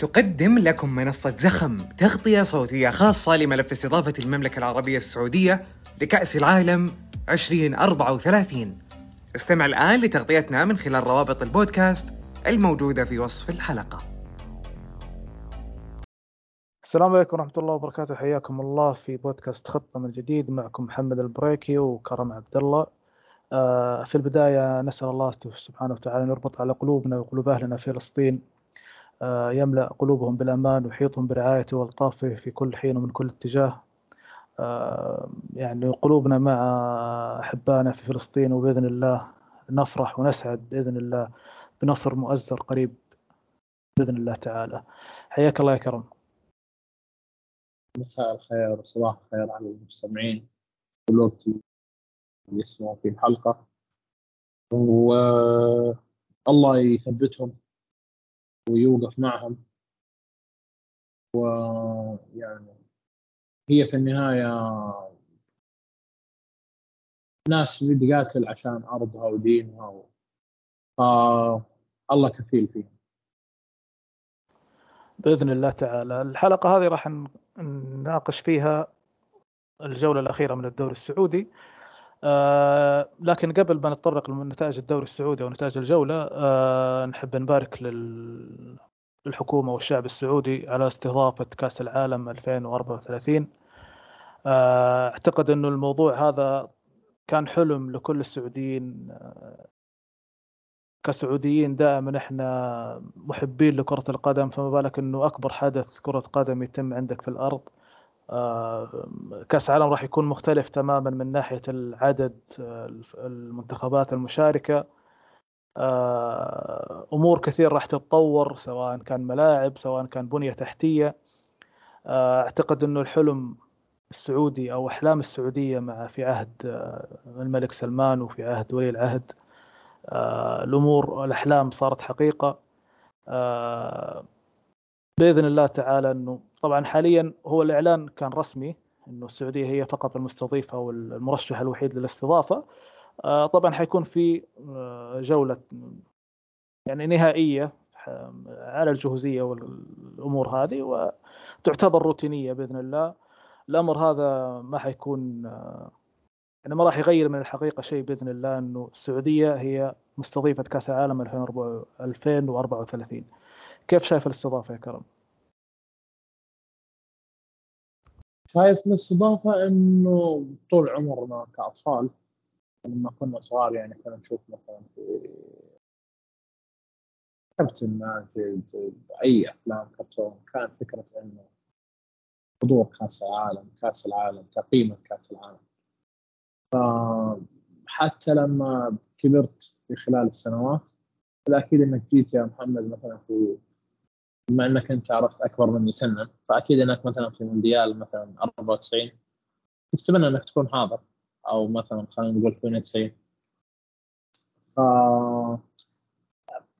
تقدم لكم منصة زخم تغطية صوتية خاصة لملف استضافة المملكة العربية السعودية لكأس العالم 2034 استمع الآن لتغطيتنا من خلال روابط البودكاست الموجودة في وصف الحلقة. السلام عليكم ورحمة الله وبركاته. حياكم الله في بودكاست خطة من جديد. معكم محمد البريكي وكرم عبد الله آه، في البداية نسأل الله سبحانه وتعالى أن يربط على قلوبنا وقلوب أهلنا فلسطين. يملأ قلوبهم بالأمان ويحيطهم برعايته وألطافه في كل حين ومن كل اتجاه. آه، يعني قلوبنا مع أحبائنا في فلسطين وبإذن الله نفرح ونسعد بإذن الله بنصر مؤزر قريب بإذن الله تعالى. حياك الله يا كرم. مساء الخير وصباح الخير على المستمعين والوقت اللي يسمعوا في الحلقة. والله يثبتهم ويوقف معهم. ويعني هي في النهاية ناس بتقاتل عشان أرضها ودينها فالله كفيل فيهم. بإذن الله تعالى. الحلقة هذه راح نناقش فيها الجولة الأخيرة من الدوري السعودي. آه لكن قبل ما نتطرق لنتائج الدوري السعودي ونتائج الجولة آه نحب نبارك لل... للحكومة والشعب السعودي على استضافة كأس العالم 2034 آه أعتقد إنه الموضوع هذا كان حلم لكل السعوديين آه، كسعوديين دائما إحنا محبين لكرة القدم فما بالك إنه أكبر حدث كرة قدم يتم عندك في الأرض؟ كأس العالم راح يكون مختلف تماما من ناحية العدد المنتخبات المشاركة. آه، أمور كثير راح تتطور سواء كان ملاعب سواء كان بنية تحتية. آه، أعتقد إنه الحلم السعودي أو أحلام السعودية مع في عهد الملك سلمان وفي عهد ولي العهد آه، الأمور الأحلام صارت حقيقة. آه، بإذن الله تعالى إنه طبعا حاليا هو الإعلان كان رسمي إنه السعودية هي فقط المستضيفة والمرشح الوحيد للاستضافة. آه، طبعا حيكون في جولة يعني نهائية على الجهوزية والأمور هذه وتعتبر روتينية بإذن الله. الأمر هذا ما حيكون يعني ما راح يغير من الحقيقة شيء بإذن الله إنه السعودية هي مستضيفة كأس العالم 2034 كيف شايف الاستضافة يا كرم؟ شايف الاستضافة إنه طول عمرنا كأطفال لما كنا صغار يعني كنا نشوف مثلا في كابتن ماجد أي أفلام كرتون كان فكرة إنه حضور كأس العالم كأس العالم كقيمه كأس العالم فحتى لما كبرت في خلال السنوات فأكيد إنك جيت يا محمد مثلا في بما إنك أنت عرفت أكبر مني سنا فأكيد إنك مثلا في مونديال مثلا 94 تتمنى إنك تكون حاضر أو مثلا خلينا نقول 92 ف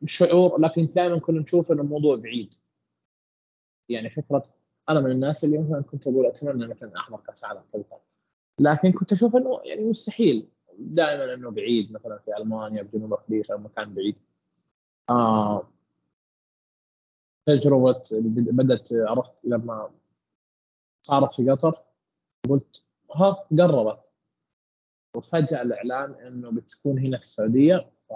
شعور لكن دائما كنا نشوف إن الموضوع بعيد. يعني فكرة أنا من الناس اللي مثلا كنت أقول أتمنى مثلا أحضر كأس عالم لكن كنت أشوف إنه يعني مستحيل. دائما إنه بعيد مثلا في ألمانيا بجنوب أفريقيا مكان بعيد. آه تجربة بدأت عرفت لما صارت في قطر قلت ها قربت. وفجأة الإعلان إنه بتكون هنا في السعودية ف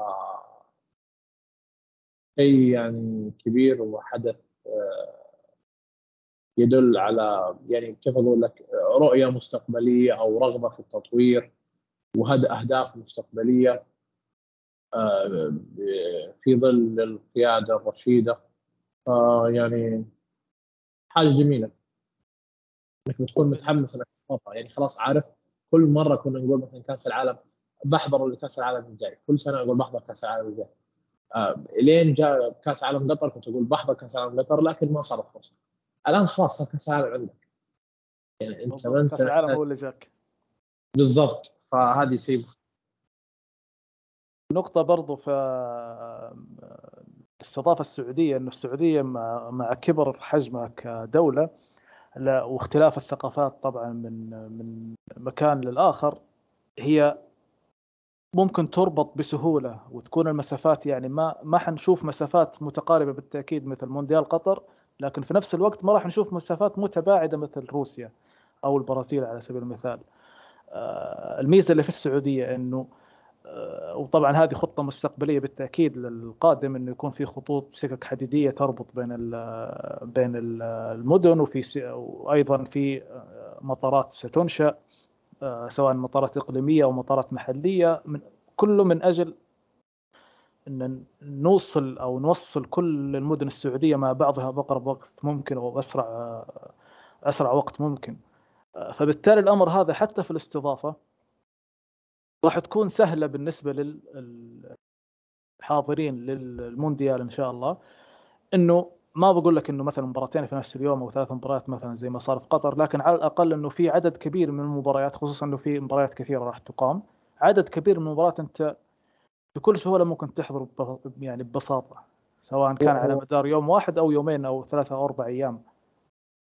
شيء يعني كبير وحدث آه يدل على يعني كيف أقول لك رؤية مستقبلية أو رغبة في التطوير وهذا أهداف مستقبلية آه، في ظل القيادة الرشيدة. يعني حاجة جميلة. إنك بتكون متحمس إنك تحضرها يعني خلاص عارف كل مرة كنا نقول مثلا كأس العالم بحضر لكأس العالم الجاي. كل سنة أقول بحضر كأس العالم الجاي. آه لين جاء كأس عالم قطر كنت أقول بحضر كأس العالم قطر لكن ما صارت فرصة. الآن خلاص صار كأس العالم عندك. يعني أنت ما انت كأس العالم هو اللي جاك. بالضبط. فهذه شيء. نقطة برضو في الاستضافة السعودية انه السعودية مع, كبر حجمها كدولة واختلاف الثقافات طبعا من من مكان للآخر هي ممكن تربط بسهولة وتكون المسافات يعني ما ما حنشوف مسافات متقاربة بالتأكيد مثل مونديال قطر لكن في نفس الوقت ما راح نشوف مسافات متباعدة مثل روسيا أو البرازيل على سبيل المثال. آه، الميزة اللي في السعودية إنه وطبعا هذه خطة مستقبلية بالتأكيد للقادم إنه يكون في خطوط سكك حديدية تربط بين بين المدن وفي وأيضا في مطارات ستنشأ سواء مطارات إقليمية أو مطارات محلية. من كله من أجل إن نوصل أو نوصل كل المدن السعودية مع بعضها بأقرب وقت ممكن أو أسرع أسرع وقت ممكن. فبالتالي الأمر هذا حتى في الاستضافة راح تكون سهلة بالنسبة للحاضرين للمونديال إن شاء الله. إنه ما بقول لك إنه مثلا مباراتين في نفس اليوم أو ثلاث مباريات مثلا زي ما صار في قطر لكن على الأقل إنه في عدد كبير من المباريات خصوصا إنه في مباريات كثيرة راح تقام عدد كبير من المباريات أنت بكل سهولة ممكن تحضر يعني ببساطة سواء كان على مدار يوم واحد أو يومين أو ثلاثة أو أربع أيام.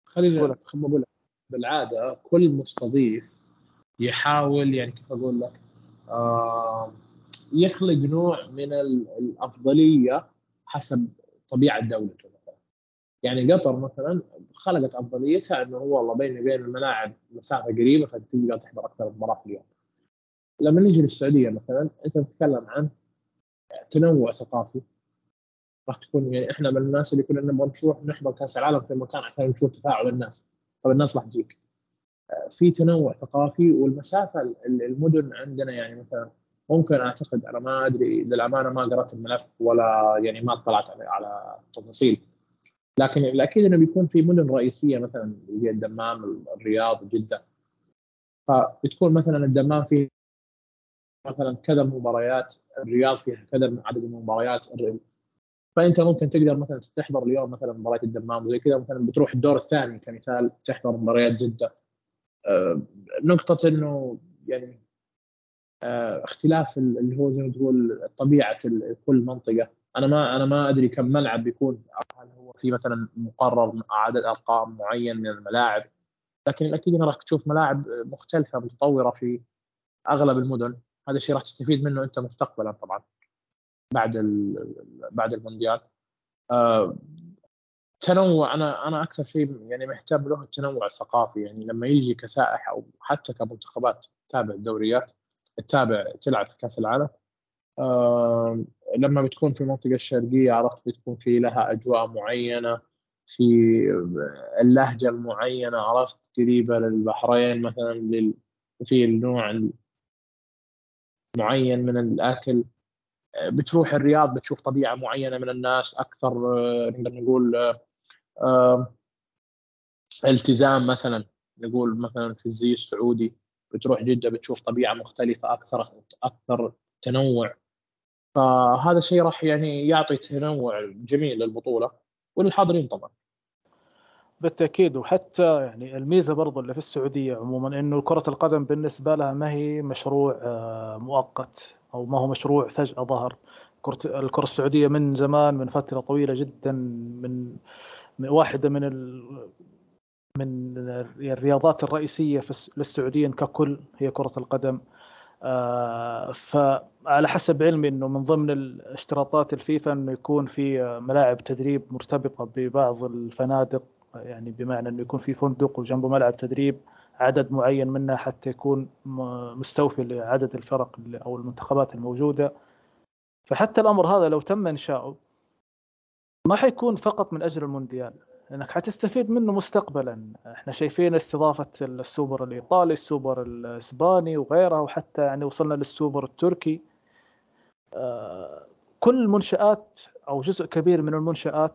خلينا أقول بالعادة كل مستضيف يحاول يعني كيف أقول لك يخلق نوع من الأفضلية حسب طبيعة دولته مثلا. يعني قطر مثلا خلقت أفضليتها إنه هو والله بيني وبين الملاعب مسافة قريبة فتقدر تحضر أكثر من مباراه في اليوم. لما نيجي للسعودية مثلا أنت تتكلم عن تنوع ثقافي. راح تكون يعني إحنا من الناس اللي كنا نبغى نروح نحضر كأس العالم في مكان عشان نشوف تفاعل الناس. طب الناس راح تجيك. في تنوع ثقافي والمسافة المدن عندنا يعني مثلا ممكن أعتقد أنا ما أدري للأمانة ما قرأت الملف ولا يعني ما اطلعت على التفاصيل. لكن الاكيد إنه بيكون في مدن رئيسية مثلا زي الدمام الرياض جدة. فبتكون مثلا الدمام فيه مثلا كذا مباريات الرياض فيها كذا عدد من المباريات. فأنت ممكن تقدر مثلا تحضر اليوم مثلا مباراة الدمام وزي كذا مثلا بتروح الدور الثاني كمثال تحضر مباريات جدة. آه، نقطة إنه يعني آه، اختلاف اللي هو زي ما تقول طبيعة كل منطقة. أنا ما أنا ما أدري كم ملعب بيكون هل هو في مثلا مقرر عدد أرقام معين من الملاعب؟ لكن الاكيد إنك راح تشوف ملاعب مختلفة متطورة في أغلب المدن هذا الشيء راح تستفيد منه أنت مستقبلا طبعا بعد بعد المونديال. آه تنوع أنا أنا أكثر شيء يعني مهتم له التنوع الثقافي. يعني لما يجي كسائح أو حتى كمنتخبات تتابع الدوريات تتابع تلعب في كأس العالم آه لما بتكون في المنطقة الشرقية عرفت بتكون في لها أجواء معينة في اللهجة المعينة عرفت قريبة للبحرين مثلا في النوع معين من الأكل. بتروح الرياض بتشوف طبيعة معينة من الناس أكثر آه، نقدر نقول آه، التزام مثلا نقول مثلا في الزي السعودي بتروح جدة بتشوف طبيعة مختلفة أكثر أكثر تنوع. فهذا الشيء راح يعني يعطي تنوع جميل للبطولة وللحاضرين طبعا. بالتأكيد. وحتى يعني الميزة برضو اللي في السعودية عموما إنه كرة القدم بالنسبة لها ما هي مشروع آه، مؤقت أو ما هو مشروع فجأة ظهر. كره الكرة السعودية من زمان من فترة طويلة جدا من واحدة من ال من الرياضات الرئيسية في للسعوديين ككل هي كرة القدم. آه، فعلى حسب علمي إنه من ضمن الاشتراطات الفيفا إنه يكون في ملاعب تدريب مرتبطة ببعض الفنادق يعني بمعنى إنه يكون في فندق وجنبه ملعب تدريب عدد معين منها حتى يكون مستوفي لعدد الفرق أو المنتخبات الموجودة. فحتى الأمر هذا لو تم إنشاؤه ما حيكون فقط من أجل المونديال لأنك حتستفيد منه مستقبلا. إحنا شايفين استضافة السوبر الإيطالي السوبر الإسباني وغيرها وحتى يعني وصلنا للسوبر التركي. آه، كل المنشات أو جزء كبير من المنشآت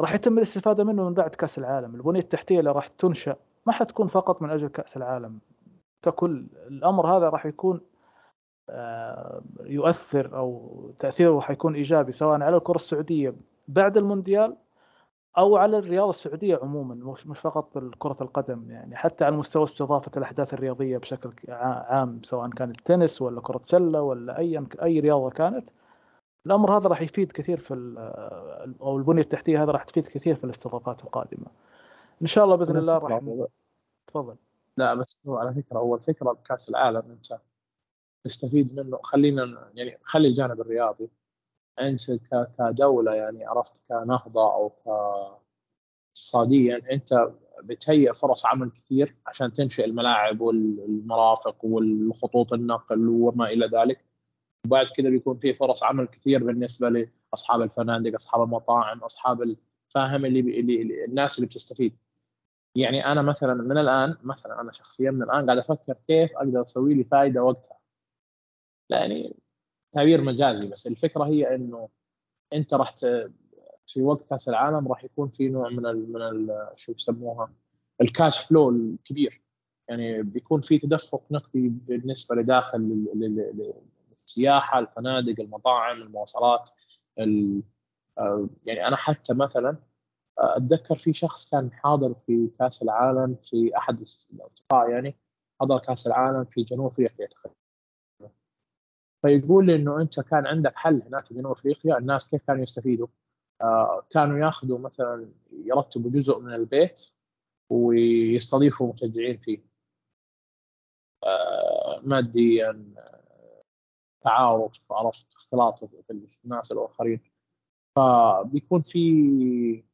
راح يتم الاستفادة منه من بعد كأس العالم. البنية التحتية اللي راح تنشأ ما حتكون فقط من أجل كأس العالم. ككل الأمر هذا راح يكون آه، يؤثر أو تأثيره حيكون إيجابي سواء على الكرة السعودية بعد المونديال أو على الرياضة السعودية عموما مش فقط كره القدم يعني حتى على مستوى استضافة الأحداث الرياضية بشكل عام سواء كان التنس ولا كرة سلة ولا اي أي رياضة كانت الأمر هذا راح يفيد كثير في أو البنية التحتية هذا راح تفيد كثير في الاستضافات القادمة. إن شاء الله بإذن الله راح تفضل. لا بس هو على فكرة أول فكرة بكأس العالم أنت تستفيد منه. خلينا يعني خلي الجانب الرياضي. أنت كدولة يعني عرفت كنهضة أو ك اقتصاديا أنت بتهيئ فرص عمل كثير عشان تنشئ الملاعب والمرافق والخطوط النقل وما إلى ذلك. وبعد كذا بيكون في فرص عمل كثير بالنسبة لأصحاب الفنادق أصحاب المطاعم أصحاب الفاهم اللي, اللي الناس اللي بتستفيد. يعني أنا مثلا من الآن مثلا أنا شخصيا من الآن قاعد أفكر كيف أقدر أسوي لي فائده وقتها. يعني تعبير مجازي بس الفكرة هي إنه أنت راح في وقت كأس العالم راح يكون في نوع من ال من ال شو يسموها؟ الكاش فلو الكبير. يعني بيكون في تدفق نقدي بالنسبة لداخل السياحة الفنادق المطاعم المواصلات آه، يعني أنا حتى مثلا آه، أتذكر في شخص كان حاضر في كأس العالم في أحد الأصدقاء يعني حضر كأس العالم في جنوب أفريقيا فيقول لي إنه أنت كان عندك حل هناك في جنوب أفريقيا الناس كيف كانوا يستفيدوا؟ آه كانوا ياخذوا مثلا يرتبوا جزء من البيت ويستضيفوا مشجعين فيه. آه ماديا تعارف عرفت اختلاط في الناس الآخرين. فبيكون في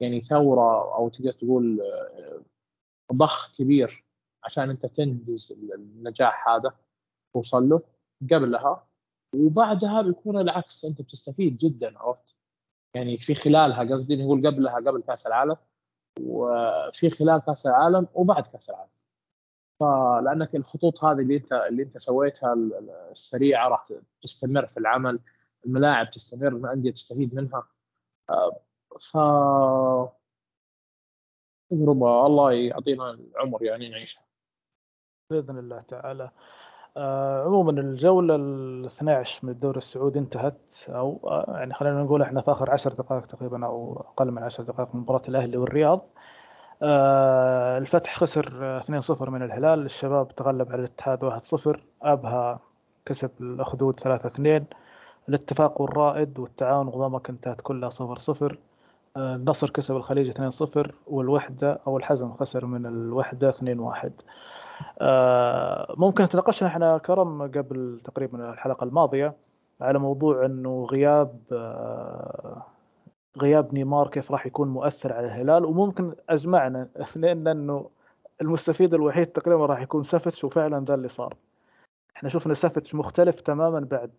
يعني ثورة أو تقدر تقول آه، ضخ كبير عشان أنت تنجز النجاح هذا توصل له. قبلها وبعدها بيكون العكس أنت بتستفيد جدا عرفت؟ يعني في خلالها قصدي نقول قبلها قبل كأس العالم وفي خلال كأس العالم وبعد كأس العالم. فلأنك الخطوط هذه اللي أنت اللي أنت سويتها السريعة راح تستمر في العمل الملاعب تستمر الأندية تستفيد منها. ف تجربة الله يعطينا العمر يعني نعيشها. بإذن الله تعالى. عموما الجولة ال 12 من الدوري السعودي انتهت أو آه يعني خلينا نقول إحنا في آخر 10 دقائق تقريبا أو أقل من 10 دقائق من مباراة الأهلي والرياض. آه الفتح خسر 2-0 من الهلال الشباب تغلب على الاتحاد 1-0 أبها كسب الاخدود 3-2 الاتفاق والرائد والتعاون وضمك انتهت كلها 0-0 آه، النصر كسب الخليج 2-0 والوحدة أو الحزم خسر من الوحدة 2-1 آه، ممكن تناقشنا إحنا كرم قبل تقريبا الحلقة الماضية على موضوع إنه غياب آه، غياب نيمار كيف راح يكون مؤثر على الهلال وممكن أجمعنا اثنين إنه المستفيد الوحيد تقريبا راح يكون سافيتش وفعلا ذا اللي صار. إحنا شفنا سافيتش مختلف تماما بعد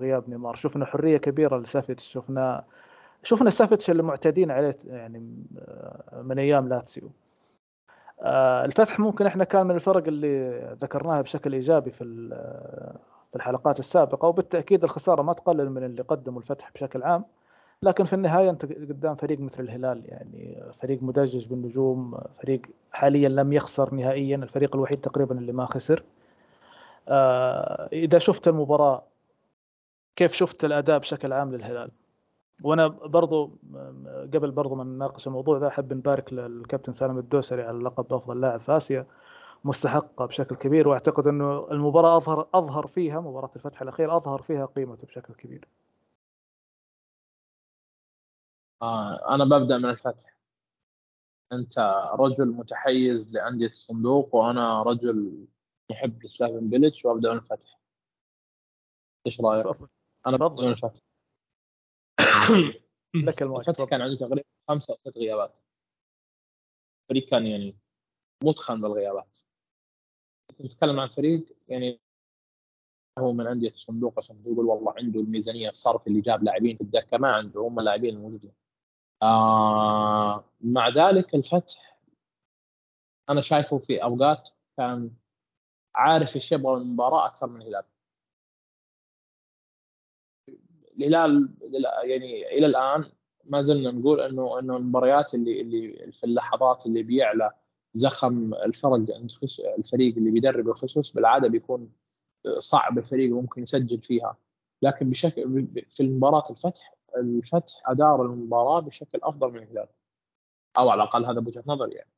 غياب نيمار شفنا حرية كبيرة لسافيتش شفنا شفنا سافيتش اللي معتادين عليه يعني من أيام لاتسيو. آه، الفتح ممكن إحنا كان من الفرق اللي ذكرناها بشكل إيجابي في في الحلقات السابقة وبالتأكيد الخسارة ما تقلل من اللي قدمه الفتح بشكل عام لكن في النهاية أنت قدام فريق مثل الهلال يعني فريق مدجج بالنجوم فريق حاليا لم يخسر نهائيا الفريق الوحيد تقريبا اللي ما خسر. آه، إذا شفت المباراة كيف شفت الأداء بشكل عام للهلال؟ وأنا برضو قبل برضو ما نناقش الموضوع ذا أحب نبارك للكابتن سالم الدوسري على لقب افضل لاعب في آسيا مستحقة بشكل كبير وأعتقد إنه المباراة أظهر أظهر فيها مباراة الفتح الأخير أظهر فيها قيمته بشكل كبير. آه أنا ببدأ من الفتح. أنت رجل متحيز لأندية الصندوق وأنا رجل يحب سلافن بيلتش وأبدأ من الفتح. إيش رأيك؟ أنا ببدأ من الفتح. لك المايك كان عنده تقريبا خمسة أو ست غيابات. الفريق كان يعني متخن بالغيابات. نتكلم عن فريق يعني هو من أندية الصندوق عشان تقول والله عنده الميزانية الصرف اللي جاب لاعبين في الدكة ما عنده هم اللاعبين الموجودين. آه مع ذلك الفتح أنا شايفه في أوقات كان عارف إيش يبغى من المباراة أكثر من الهلال. الهلال يعني إلى الآن ما زلنا نقول إنه إنه المباريات اللي اللي في اللحظات اللي بيعلى زخم الفرق عند الفريق اللي بيدرب الخصوص بالعادة بيكون صعب الفريق ممكن يسجل فيها. لكن بشكل في المباراة الفتح الفتح أدار المباراة بشكل أفضل من الهلال أو على الأقل هذا بوجهة نظري يعني.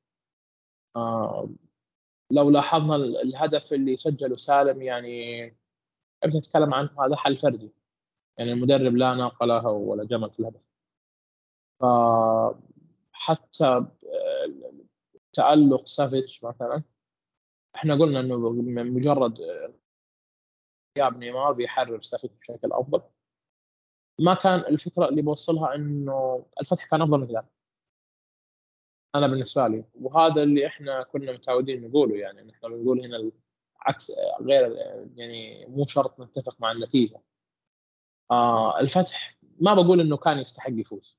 آه لو لاحظنا الهدف اللي سجله سالم يعني نتكلم عنه هذا حل فردي. يعني المدرب لا ناقه له ولا جمل في الهدف فحتى تألق سافيتش مثلا إحنا قلنا إنه مجرد غياب نيمار بيحرر سافيتش بشكل أفضل. ما كان الفكرة اللي بوصلها إنه الفتح كان أفضل من الهلال أنا بالنسبة لي وهذا اللي إحنا كنا متعودين نقوله يعني نحن بنقول هنا عكس غير يعني مو شرط نتفق مع النتيجة. آه الفتح ما بقول إنه كان يستحق يفوز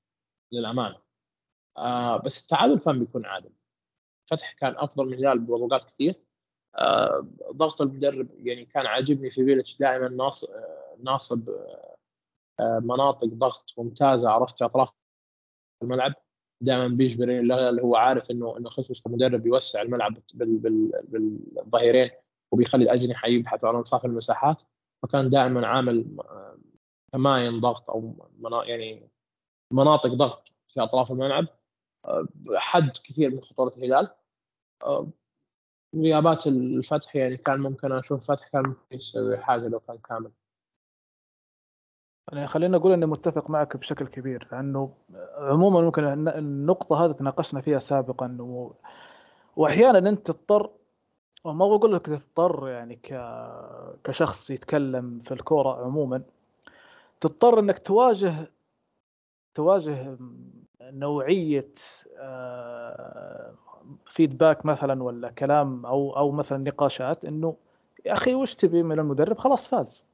للأمانة. آه بس التعادل كان بيكون عادل. فتح كان أفضل من الهلال بوقات كثير. آه ضغط المدرب يعني كان عاجبني في بيلتش دائما ناصب, ناصب آه مناطق ضغط ممتازة عرفت أطراف الملعب. دائما بيجبر اللي هو عارف إنه إنه خصوص كمدرب يوسع الملعب بالظهيرين وبيخلي الأجنحة يبحثوا عن أنصاف المساحات. فكان دائما عامل كماين ضغط أو يعني مناطق ضغط في أطراف الملعب حد كثير من خطورة الهلال. غيابات الفتح يعني كان ممكن أشوف فتح كان ممكن يسوي حاجة لو كان كامل. يعني خلينا نقول إني متفق معك بشكل كبير لأنه عموما ممكن النقطة هذه تناقشنا فيها سابقا و... واحيانا أنت تضطر وما بقول لك تضطر يعني ك... كشخص يتكلم في الكورة عموما تضطر إنك تواجه تواجه نوعية فيدباك آه، مثلا ولا كلام أو أو مثلا نقاشات إنه يا أخي وش تبي من المدرب؟ خلاص فاز.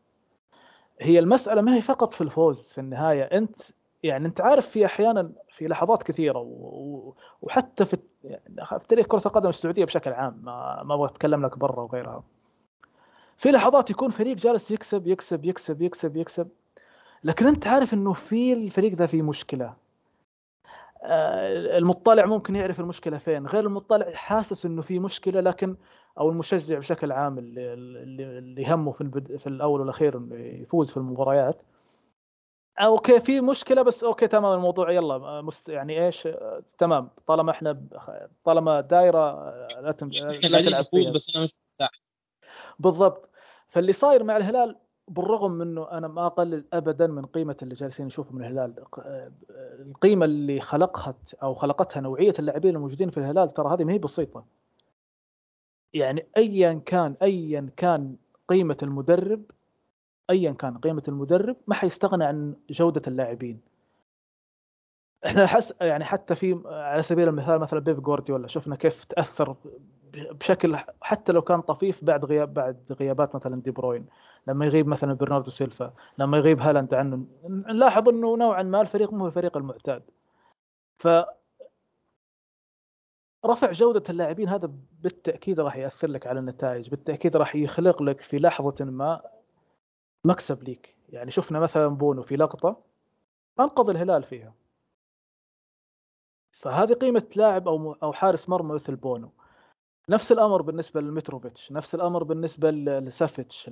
هي المسألة ما هي فقط في الفوز في النهاية. أنت يعني أنت عارف في أحيانا في لحظات كثيرة وحتى في يعني في تاريخ كرة القدم السعودية بشكل عام ما ما أبغى أتكلم لك برا وغيرها. في لحظات يكون فريق جالس يكسب يكسب يكسب يكسب يكسب. لكن أنت عارف إنه في الفريق ذا في مشكلة. آه، المطلع ممكن يعرف المشكلة فين. غير المطلع حاسس إنه في مشكلة لكن أو المشجع بشكل عام اللي اللي يهمه في البد... في الأول والأخير يفوز في المباريات. أوكي في مشكلة بس أوكي تمام الموضوع يلا مست... يعني إيش؟ تمام. طالما إحنا طالما دايرة لا, تم... لا تلعب فيها. بس أنا مستمتع بالضبط. فاللي صاير مع الهلال بالرغم منه أنا ما أقلل ابدا من قيمة اللي جالسين نشوفه من الهلال القيمة اللي خلقها أو خلقتها نوعية اللاعبين الموجودين في الهلال ترى هذه ما هي بسيطة. يعني ايا كان ايا كان قيمة المدرب ايا كان قيمة المدرب ما حيستغنى عن جودة اللاعبين. إحنا حس يعني حتى في على سبيل المثال مثلا بيب جوارديولا شفنا كيف تأثر بشكل حتى لو كان طفيف بعد غياب بعد غيابات مثلا دي بروين. لما يغيب مثلا برناردو سيلفا لما يغيب هالاند عنه نلاحظ إنه نوعا ما الفريق مو الفريق المعتاد. ف رفع جودة اللاعبين هذا بالتأكيد راح يأثر لك على النتائج بالتأكيد راح يخلق لك في لحظة ما مكسب ليك. يعني شفنا مثلا بونو في لقطة أنقذ الهلال فيها. فهذه قيمة لاعب أو أو حارس مرمى مثل بونو. نفس الأمر بالنسبة لمتروفيتش نفس الأمر بالنسبة لسافيتش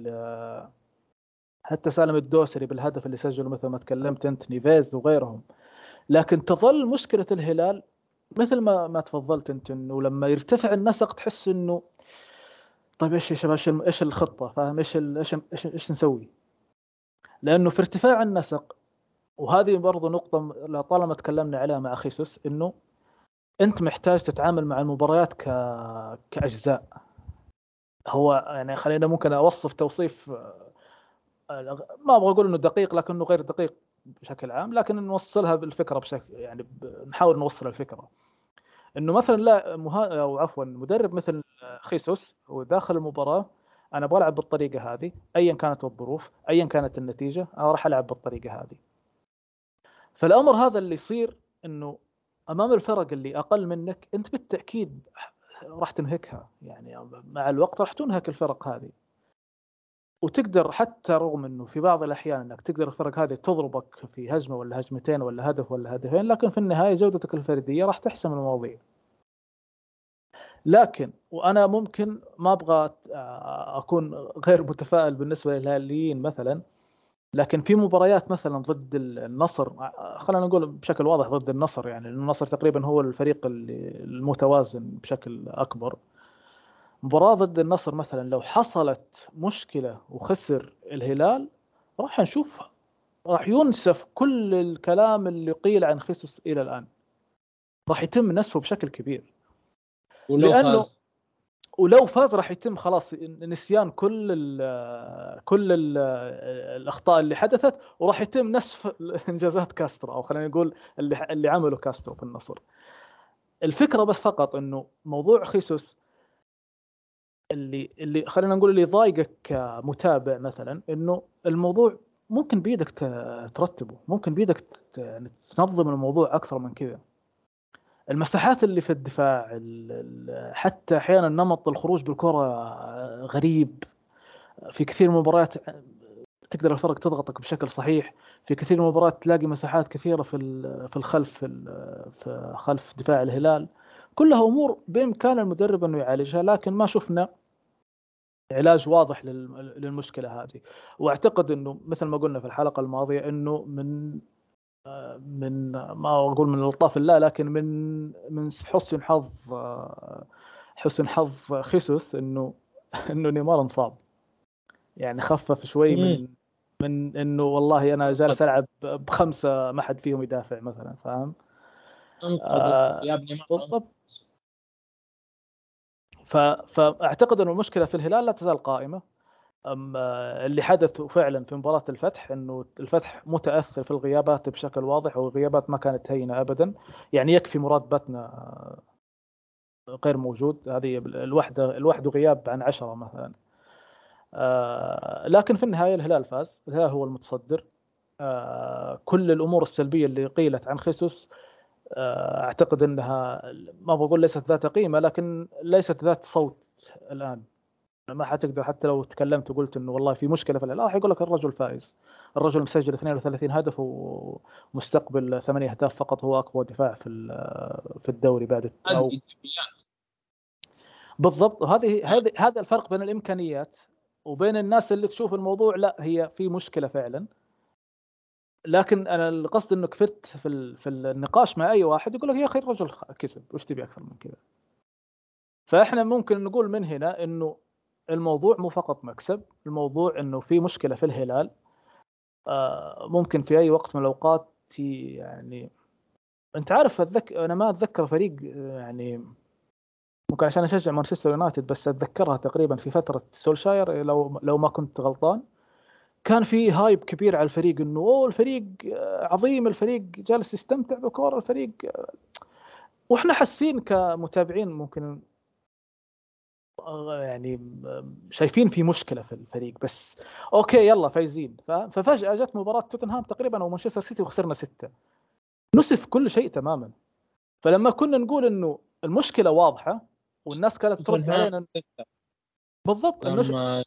حتى سالم الدوسري بالهدف اللي سجله مثل ما تكلمت أنت نيفيز وغيرهم. لكن تظل مشكلة الهلال مثل ما ما تفضلت أنت إنه لما يرتفع النسق تحس إنه طيب إيش يا شباب إيش الخطة؟ فاهم؟ إيش إيش إيش, نسوي؟ لأنه في ارتفاع النسق وهذه برضو نقطة طالما تكلمنا عليها مع خيسوس إنه أنت محتاج تتعامل مع المباريات ك... كأجزاء. هو يعني خلينا ممكن أوصف توصيف ما أبغى أقول إنه دقيق لكنه غير دقيق بشكل عام لكن نوصلها بالفكرة بشكل يعني نحاول نوصل الفكرة. إنه مثلا لا مها... أو عفوا مدرب مثل خيسوس هو داخل المباراة أنا أبغى ألعب بالطريقة هذه ايا كانت الظروف ايا كانت النتيجة أنا راح ألعب بالطريقة هذه. فالأمر هذا اللي يصير إنه أمام الفرق اللي أقل منك أنت بالتأكيد راح تنهكها يعني مع الوقت راح تنهك الفرق هذه وتقدر حتى رغم إنه في بعض الأحيان إنك تقدر الفرق هذه تضربك في هجمة ولا هجمتين ولا هدف ولا هدفين لكن في النهاية جودتك الفردية راح تحسم المواضيع. لكن وأنا ممكن ما أبغى أكون غير متفائل بالنسبة للهلاليين مثلا لكن في مباريات مثلا ضد النصر خلينا نقول بشكل واضح ضد النصر يعني النصر تقريبا هو الفريق المتوازن بشكل أكبر. مباراة ضد النصر مثلا لو حصلت مشكلة وخسر الهلال راح نشوف راح ينسف كل الكلام اللي قيل عن خيسوس إلى الآن. راح يتم نسفه بشكل كبير. ولو لأنه فاز. ولو فاز راح يتم خلاص نسيان كل ال كل ال الأخطاء اللي حدثت وراح يتم نسف إنجازات كاسترو أو خلينا نقول اللي اللي عمله كاسترو في النصر. الفكرة بس فقط إنه موضوع خيسوس اللي اللي خلينا نقول اللي يضايقك كمتابع مثلا إنه الموضوع ممكن بيدك ترتبه ممكن بيدك تنظم الموضوع أكثر من كذا. المساحات اللي في الدفاع حتى أحيانا نمط الخروج بالكرة غريب. في كثير من المباريات تقدر الفرق تضغطك بشكل صحيح. في كثير من المباريات تلاقي مساحات كثيرة في في الخلف في خلف دفاع الهلال. كلها أمور بإمكان المدرب أنه يعالجها لكن ما شفنا علاج واضح للمشكلة هذه. وأعتقد أنه مثل ما قلنا في الحلقة الماضية أنه من من ما أقول من الطاف الله لكن من من حسن حظ حسن حظ خيسوس إنه إنه نيمار انصاب. يعني خفف شوي من من إنه والله أنا جالس ألعب بخمسة ما حد فيهم يدافع مثلا فاهم؟ آه يا ابني بالضبط. فأعتقد إنه المشكلة في الهلال لا تزال قائمة. اللي حدث فعلا في مباراة الفتح إنه الفتح متأثر في الغيابات بشكل واضح والغيابات ما كانت هينة ابدا. يعني يكفي مراد باتنا غير موجود. هذه الوحدة الوحدة غياب عن عشرة مثلا. آه، لكن في النهاية الهلال فاز. الهلال هو المتصدر. آه، كل الأمور السلبية اللي قيلت عن خيسوس آه، أعتقد إنها ما بقول ليست ذات قيمة لكن ليست ذات صوت الآن. ما حتقدر حتى لو تكلمت وقلت إنه والله في مشكلة في الهلال راح يقول لك الرجل فايز الرجل مسجل 32 هدف ومستقبل ثمانية أهداف فقط هو أقوى دفاع في في الدوري بعد أو بالضبط. وهذه هذه هذا الفرق بين الإمكانيات وبين الناس اللي تشوف الموضوع لا هي في مشكلة فعلا. لكن أنا القصد إنه كفرت في في النقاش مع أي واحد يقول لك يا أخي الرجل كسب وش تبي أكثر من كذا؟ فإحنا ممكن نقول من هنا إنه الموضوع مو فقط مكسب الموضوع إنه في مشكلة في الهلال. آه، ممكن في أي وقت من الأوقات يعني أنت عارف أتذكر أنا ما أتذكر فريق يعني ممكن عشان أشجع مانشستر يونايتد بس أتذكرها تقريبا في فترة سولشاير لو لو ما كنت غلطان. كان في hype كبير على الفريق إنه أوه الفريق عظيم الفريق جالس يستمتع بكوره الفريق وإحنا حاسين كمتابعين ممكن يعني شايفين في مشكلة في الفريق بس okay يلا فايزين. ففجأة جت مباراة توتنهام تقريبا أو مانشستر سيتي وخسرنا ستة. نسف كل شيء تماما. فلما كنا نقول إنه المشكلة واضحة والناس كانت ترد علينا بالضبط لما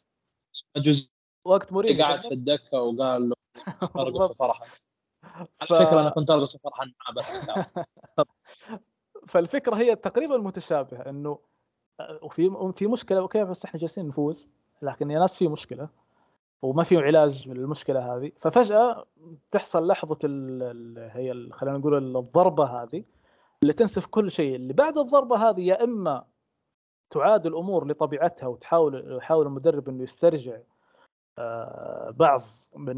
جزء وقت مريض قاعد في الدكة وقال له ارقص فرحا ف... على فكرة أنا كنت ارقص فرحا بس فالفكرة هي تقريبا متشابهة إنه وفي في مشكلة أوكي بس إحنا جالسين نفوز لكن يا ناس في مشكلة وما في علاج للمشكلة هذه. ففجأة تحصل لحظة ال هي خلينا نقول الضربة هذه اللي تنسف كل شيء. اللي بعد الضربة هذه يا إما تعاد الأمور لطبيعتها وتحاول يحاول المدرب إنه يسترجع آه، بعض من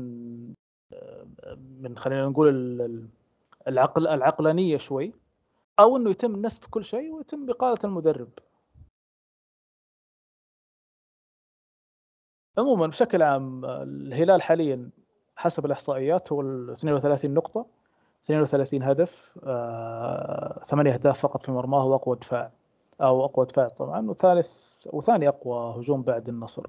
آه، من خلينا نقول العقل العقلانية شوي أو إنه يتم نسف كل شيء ويتم بقالة المدرب. عموما بشكل عام الهلال حاليا حسب الإحصائيات هو 32 نقطة 32 هدف آه، ثمانية أهداف فقط في مرماه واقوى دفاع أو أقوى دفاع طبعا وثالث وثاني أقوى هجوم بعد النصر.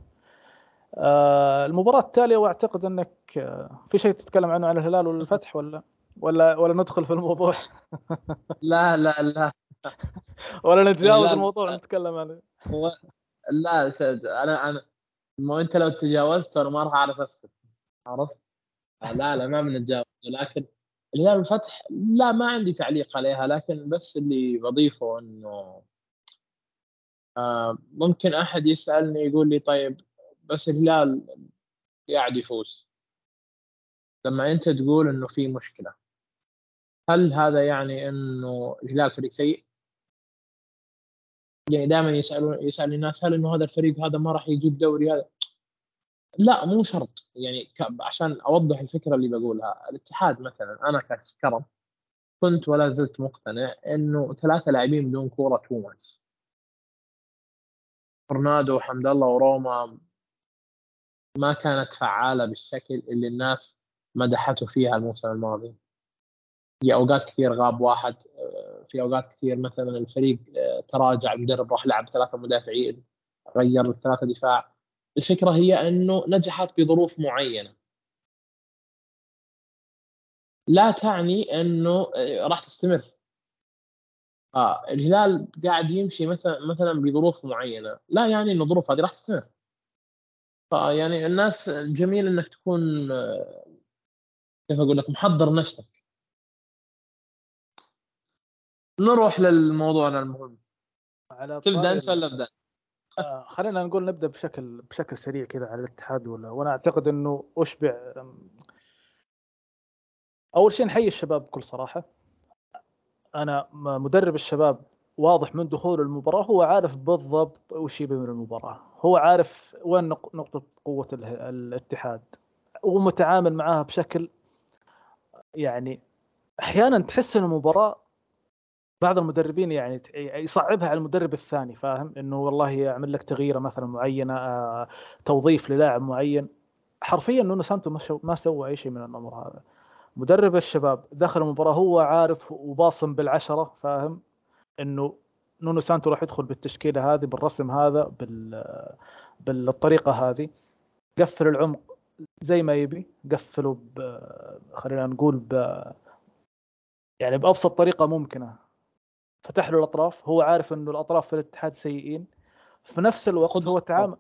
آه، المباراة التالية وأعتقد أنك آه، في شيء تتكلم عنه عن الهلال ولا الفتح ولا ولا ولا ندخل في الموضوع؟ لا لا لا. ولا نتجاوز الموضوع ونتكلم عنه؟ لا أنا أنا ما انت لو تجاوزت أنا ما راح اعرف اسكت عرفت؟ لا لا ما بنتجاوز ولكن الهلال الفتح لا ما عندي تعليق عليها لكن بس اللي بضيفه إنه آه ممكن أحد يسألني يقول لي طيب بس الهلال قاعد يفوز لما أنت تقول إنه في مشكلة هل هذا يعني إنه الهلال فريق سيء؟ يعني دائما يسالون يسال الناس هل إنه هذا الفريق هذا ما راح يجيب دوري هذا؟ لا مو شرط. يعني عشان أوضح الفكرة اللي بقولها الاتحاد مثلا أنا ككرم كنت ولا زلت مقتنع إنه ثلاثة لاعبين بدون كورة تو ماتش فرنادو وحمد الله وروما ما كانت فعالة بالشكل اللي الناس مدحته فيها الموسم الماضي. في أوقات كثير غاب واحد في أوقات كثير مثلا الفريق آه، تراجع المدرب راح لعب ثلاثة مدافعين غير الثلاثة دفاع. الفكرة هي إنه نجحت بظروف معينة. لا تعني إنه آه، راح تستمر. آه الهلال قاعد يمشي مثلا مثلا بظروف معينة. لا يعني إنه الظروف هذه راح تستمر. فيعني الناس جميل إنك تكون آه، كيف أقول لك محضر نفسك. نروح للموضوعنا المهم. على تبدأ أنت ولا أبدأ؟ آه خلينا نقول نبدأ بشكل بشكل سريع كذا على الاتحاد ولا وأنا أعتقد إنه أشبع أول شيء نحيي الشباب بكل صراحة. أنا مدرب الشباب واضح من دخول المباراة هو عارف بالضبط وش يبي من المباراة. هو عارف وين نقطة قوة الاتحاد ومتعامل معاها بشكل يعني أحيانا تحس إن المباراة بعض المدربين يعني يصعبها على المدرب الثاني فاهم؟ إنه والله يعمل لك تغييرة مثلا معينة آه، توظيف للاعب معين. حرفيا نونو سانتو ما سوى أي شيء من الأمر هذا. مدرب الشباب دخل المباراة هو عارف وباصم بالعشرة فاهم؟ إنه نونو سانتو راح يدخل بالتشكيلة هذه بالرسم هذا بال بالطريقة هذه. قفل العمق زي ما يبي قفله. خلينا نقول ب... يعني بأبسط طريقة ممكنة. فتح له الأطراف هو عارف إنه الأطراف في الاتحاد سيئين. في نفس الوقت هو تعامل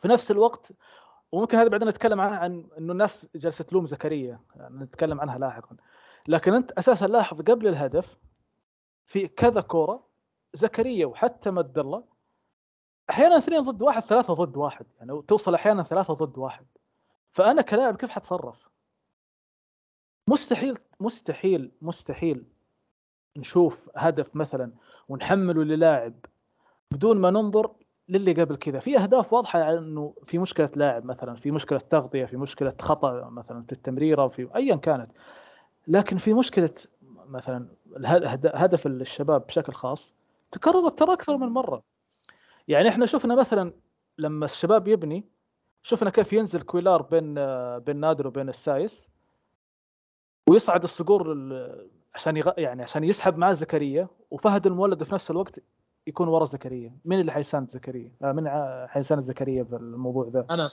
في نفس الوقت وممكن هذا بعدين نتكلم عنها عن إنه الناس جالسة تلوم زكريا يعني نتكلم عنها لاحقا. لكن أنت أساسا لاحظ قبل الهدف في كذا كورة زكريا وحتى مد الله أحيانا اثنين ضد واحد ثلاثة ضد واحد. يعني توصل أحيانا ثلاثة ضد واحد. فأنا كلاعب كيف حتصرف؟ مستحيل مستحيل مستحيل نشوف هدف مثلا ونحمله للاعب بدون ما ننظر للي قبل كذا. في أهداف واضحة على إنه في مشكلة لاعب مثلا في مشكلة تغطية في مشكلة خطأ مثلا في التمريره في ايا كانت. لكن في مشكلة مثلا هدف الشباب بشكل خاص تكررت ترى أكثر من مرة. يعني إحنا شفنا مثلا لما الشباب يبني شفنا كيف ينزل كويلار بين بين نادر وبين السايس ويصعد الصقور عشان يغ... يعني عشان يسحب معاه زكريا وفهد المولد في نفس الوقت يكون ورا زكريا مين اللي حيساند زكريا آه من حيساند زكريا بالموضوع ذا؟ أنا.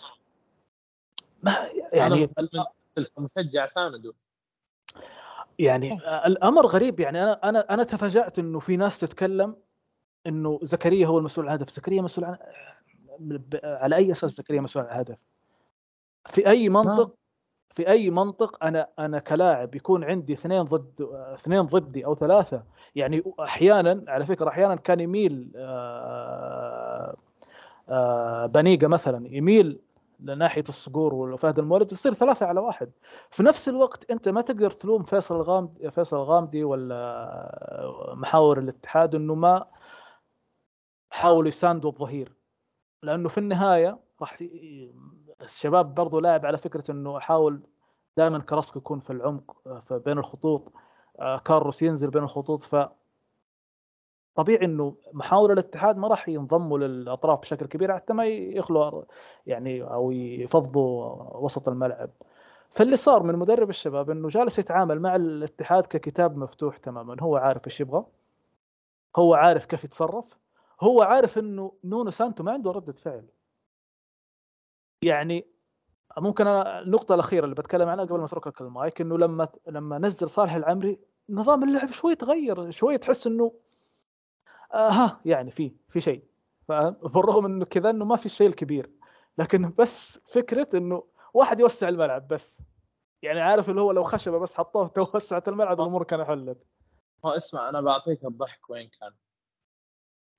ما يعني المشجع سانده يعني الأمر غريب. يعني أنا أنا أنا تفاجأت إنه في ناس تتكلم إنه زكريا هو المسؤول عن الهدف زكريا مسؤول عن على أي أساس زكريا مسؤول عن الهدف في أي منطق في أي منطق أنا أنا كلاعب يكون عندي اثنين ضد اثنين ضدي أو ثلاثة. يعني أحيانا على فكرة أحيانا كان يميل آه، آه، بنيقه مثلا يميل لناحية الصقور وفهد المولد يصير ثلاثة على واحد. في نفس الوقت أنت ما تقدر تلوم فيصل الغامدي فيصل الغامدي ولا محاور الاتحاد إنه ما حاولوا يساندوا الظهير. لأنه في النهاية راح الشباب برضو لاعب على فكرة إنه أحاول دائما كراسكو يكون في العمق بين الخطوط. آه، كاروس ينزل بين الخطوط ف طبيعي إنه محاور الاتحاد ما راح ينضموا للأطراف بشكل كبير حتى ما يخلوا يعني أو يفضوا وسط الملعب. فاللي صار من مدرب الشباب إنه جالس يتعامل مع الاتحاد ككتاب مفتوح تماما. هو عارف إيش يبغى هو عارف كيف يتصرف هو عارف إنه نونو سانتو ما عنده ردة فعل. يعني ممكن أنا النقطة الأخيرة اللي بتكلم عنها قبل ما أترك المايك إنه لما لما نزل صالح العمري نظام اللعب شوي تغير شوي تحس إنه آه ها يعني في في شيء. بالرغم إنه كذا إنه ما في الشيء الكبير. لكن بس فكرة إنه واحد يوسع الملعب بس. يعني عارف اللي هو لو خشبة بس حطوه توسعت الملعب الأمور كان حلت. ها اسمع أنا بعطيك الضحك وين كان.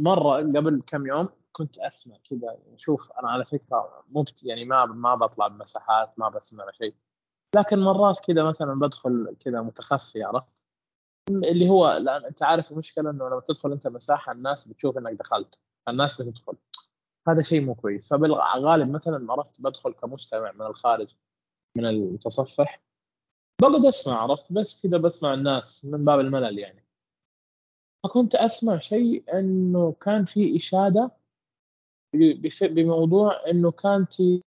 مرة قبل كم يوم كنت أسمع كذا شوف أنا على فكرة مبت يعني ما ما بطلع بمساحات ما بسمع شيء. لكن مرات كذا مثلا بدخل كذا متخفي عرفت؟ اللي هو لأن أنت عارف المشكلة إنه لما تدخل أنت مساحة الناس بتشوف إنك دخلت الناس بتدخل. هذا شيء مو كويس. فبالغالب مثلا عرفت بدخل كمستمع من الخارج من المتصفح بقعد أسمع عرفت؟ بس كذا بسمع الناس من باب الملل يعني. فكنت أسمع شيء إنه كان في إشادة بموضوع إنه كانتي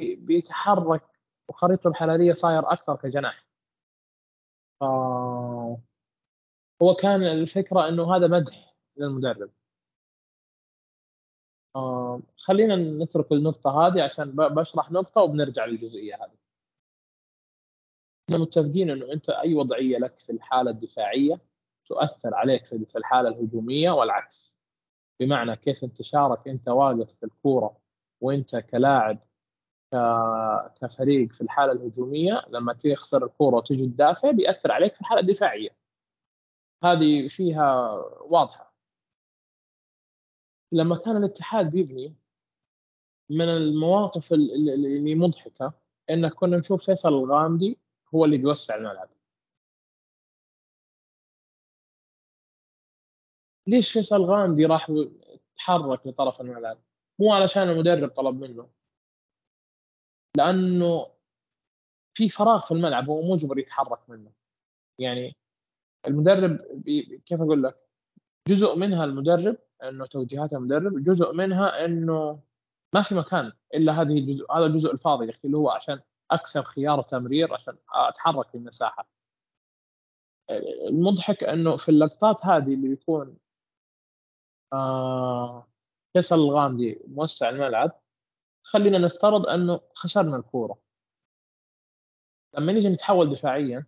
بيتحرك وخريطته الحرارية صاير أكثر كجناح ف هو كان الفكرة إنه هذا مدح للمدرب آه خلينا نترك النقطة هذه عشان بشرح نقطة وبنرجع للجزئية هذه. إحنا متفقين إنه أنت أي وضعية لك في الحالة الدفاعية تؤثر عليك في الحالة الهجومية والعكس. بمعنى كيف انتشارك أنت واقف في الكورة وأنت كلاعب كفريق في الحالة الهجومية لما تخسر الكورة وتجي تدافع بيأثر عليك في الحالة الدفاعية. هذه فيها واضحة لما كان الاتحاد بيبني من المواقف اللي مضحكة إن كنا نشوف فيصل الغامدي هو اللي بيوسع الملعب ليش فيصل الغامدي راح تحرك لطرف الملعب؟ مو علشان المدرب طلب منه. لأنه في فراغ في الملعب هو مجبر يتحرك منه. يعني المدرب كيف أقول لك؟ جزء منها المدرب إنه توجيهات المدرب جزء منها إنه ما في مكان إلا هذه الجزء هذا الجزء الفاضي اللي هو عشان اكسب خيار تمرير عشان أتحرك في المساحه المضحك إنه في اللقطات هذه اللي بيكون آه فيصل الغامدي موسع الملعب. خلينا نفترض أنه خسرنا الكورة. لما نيجي نتحول دفاعيا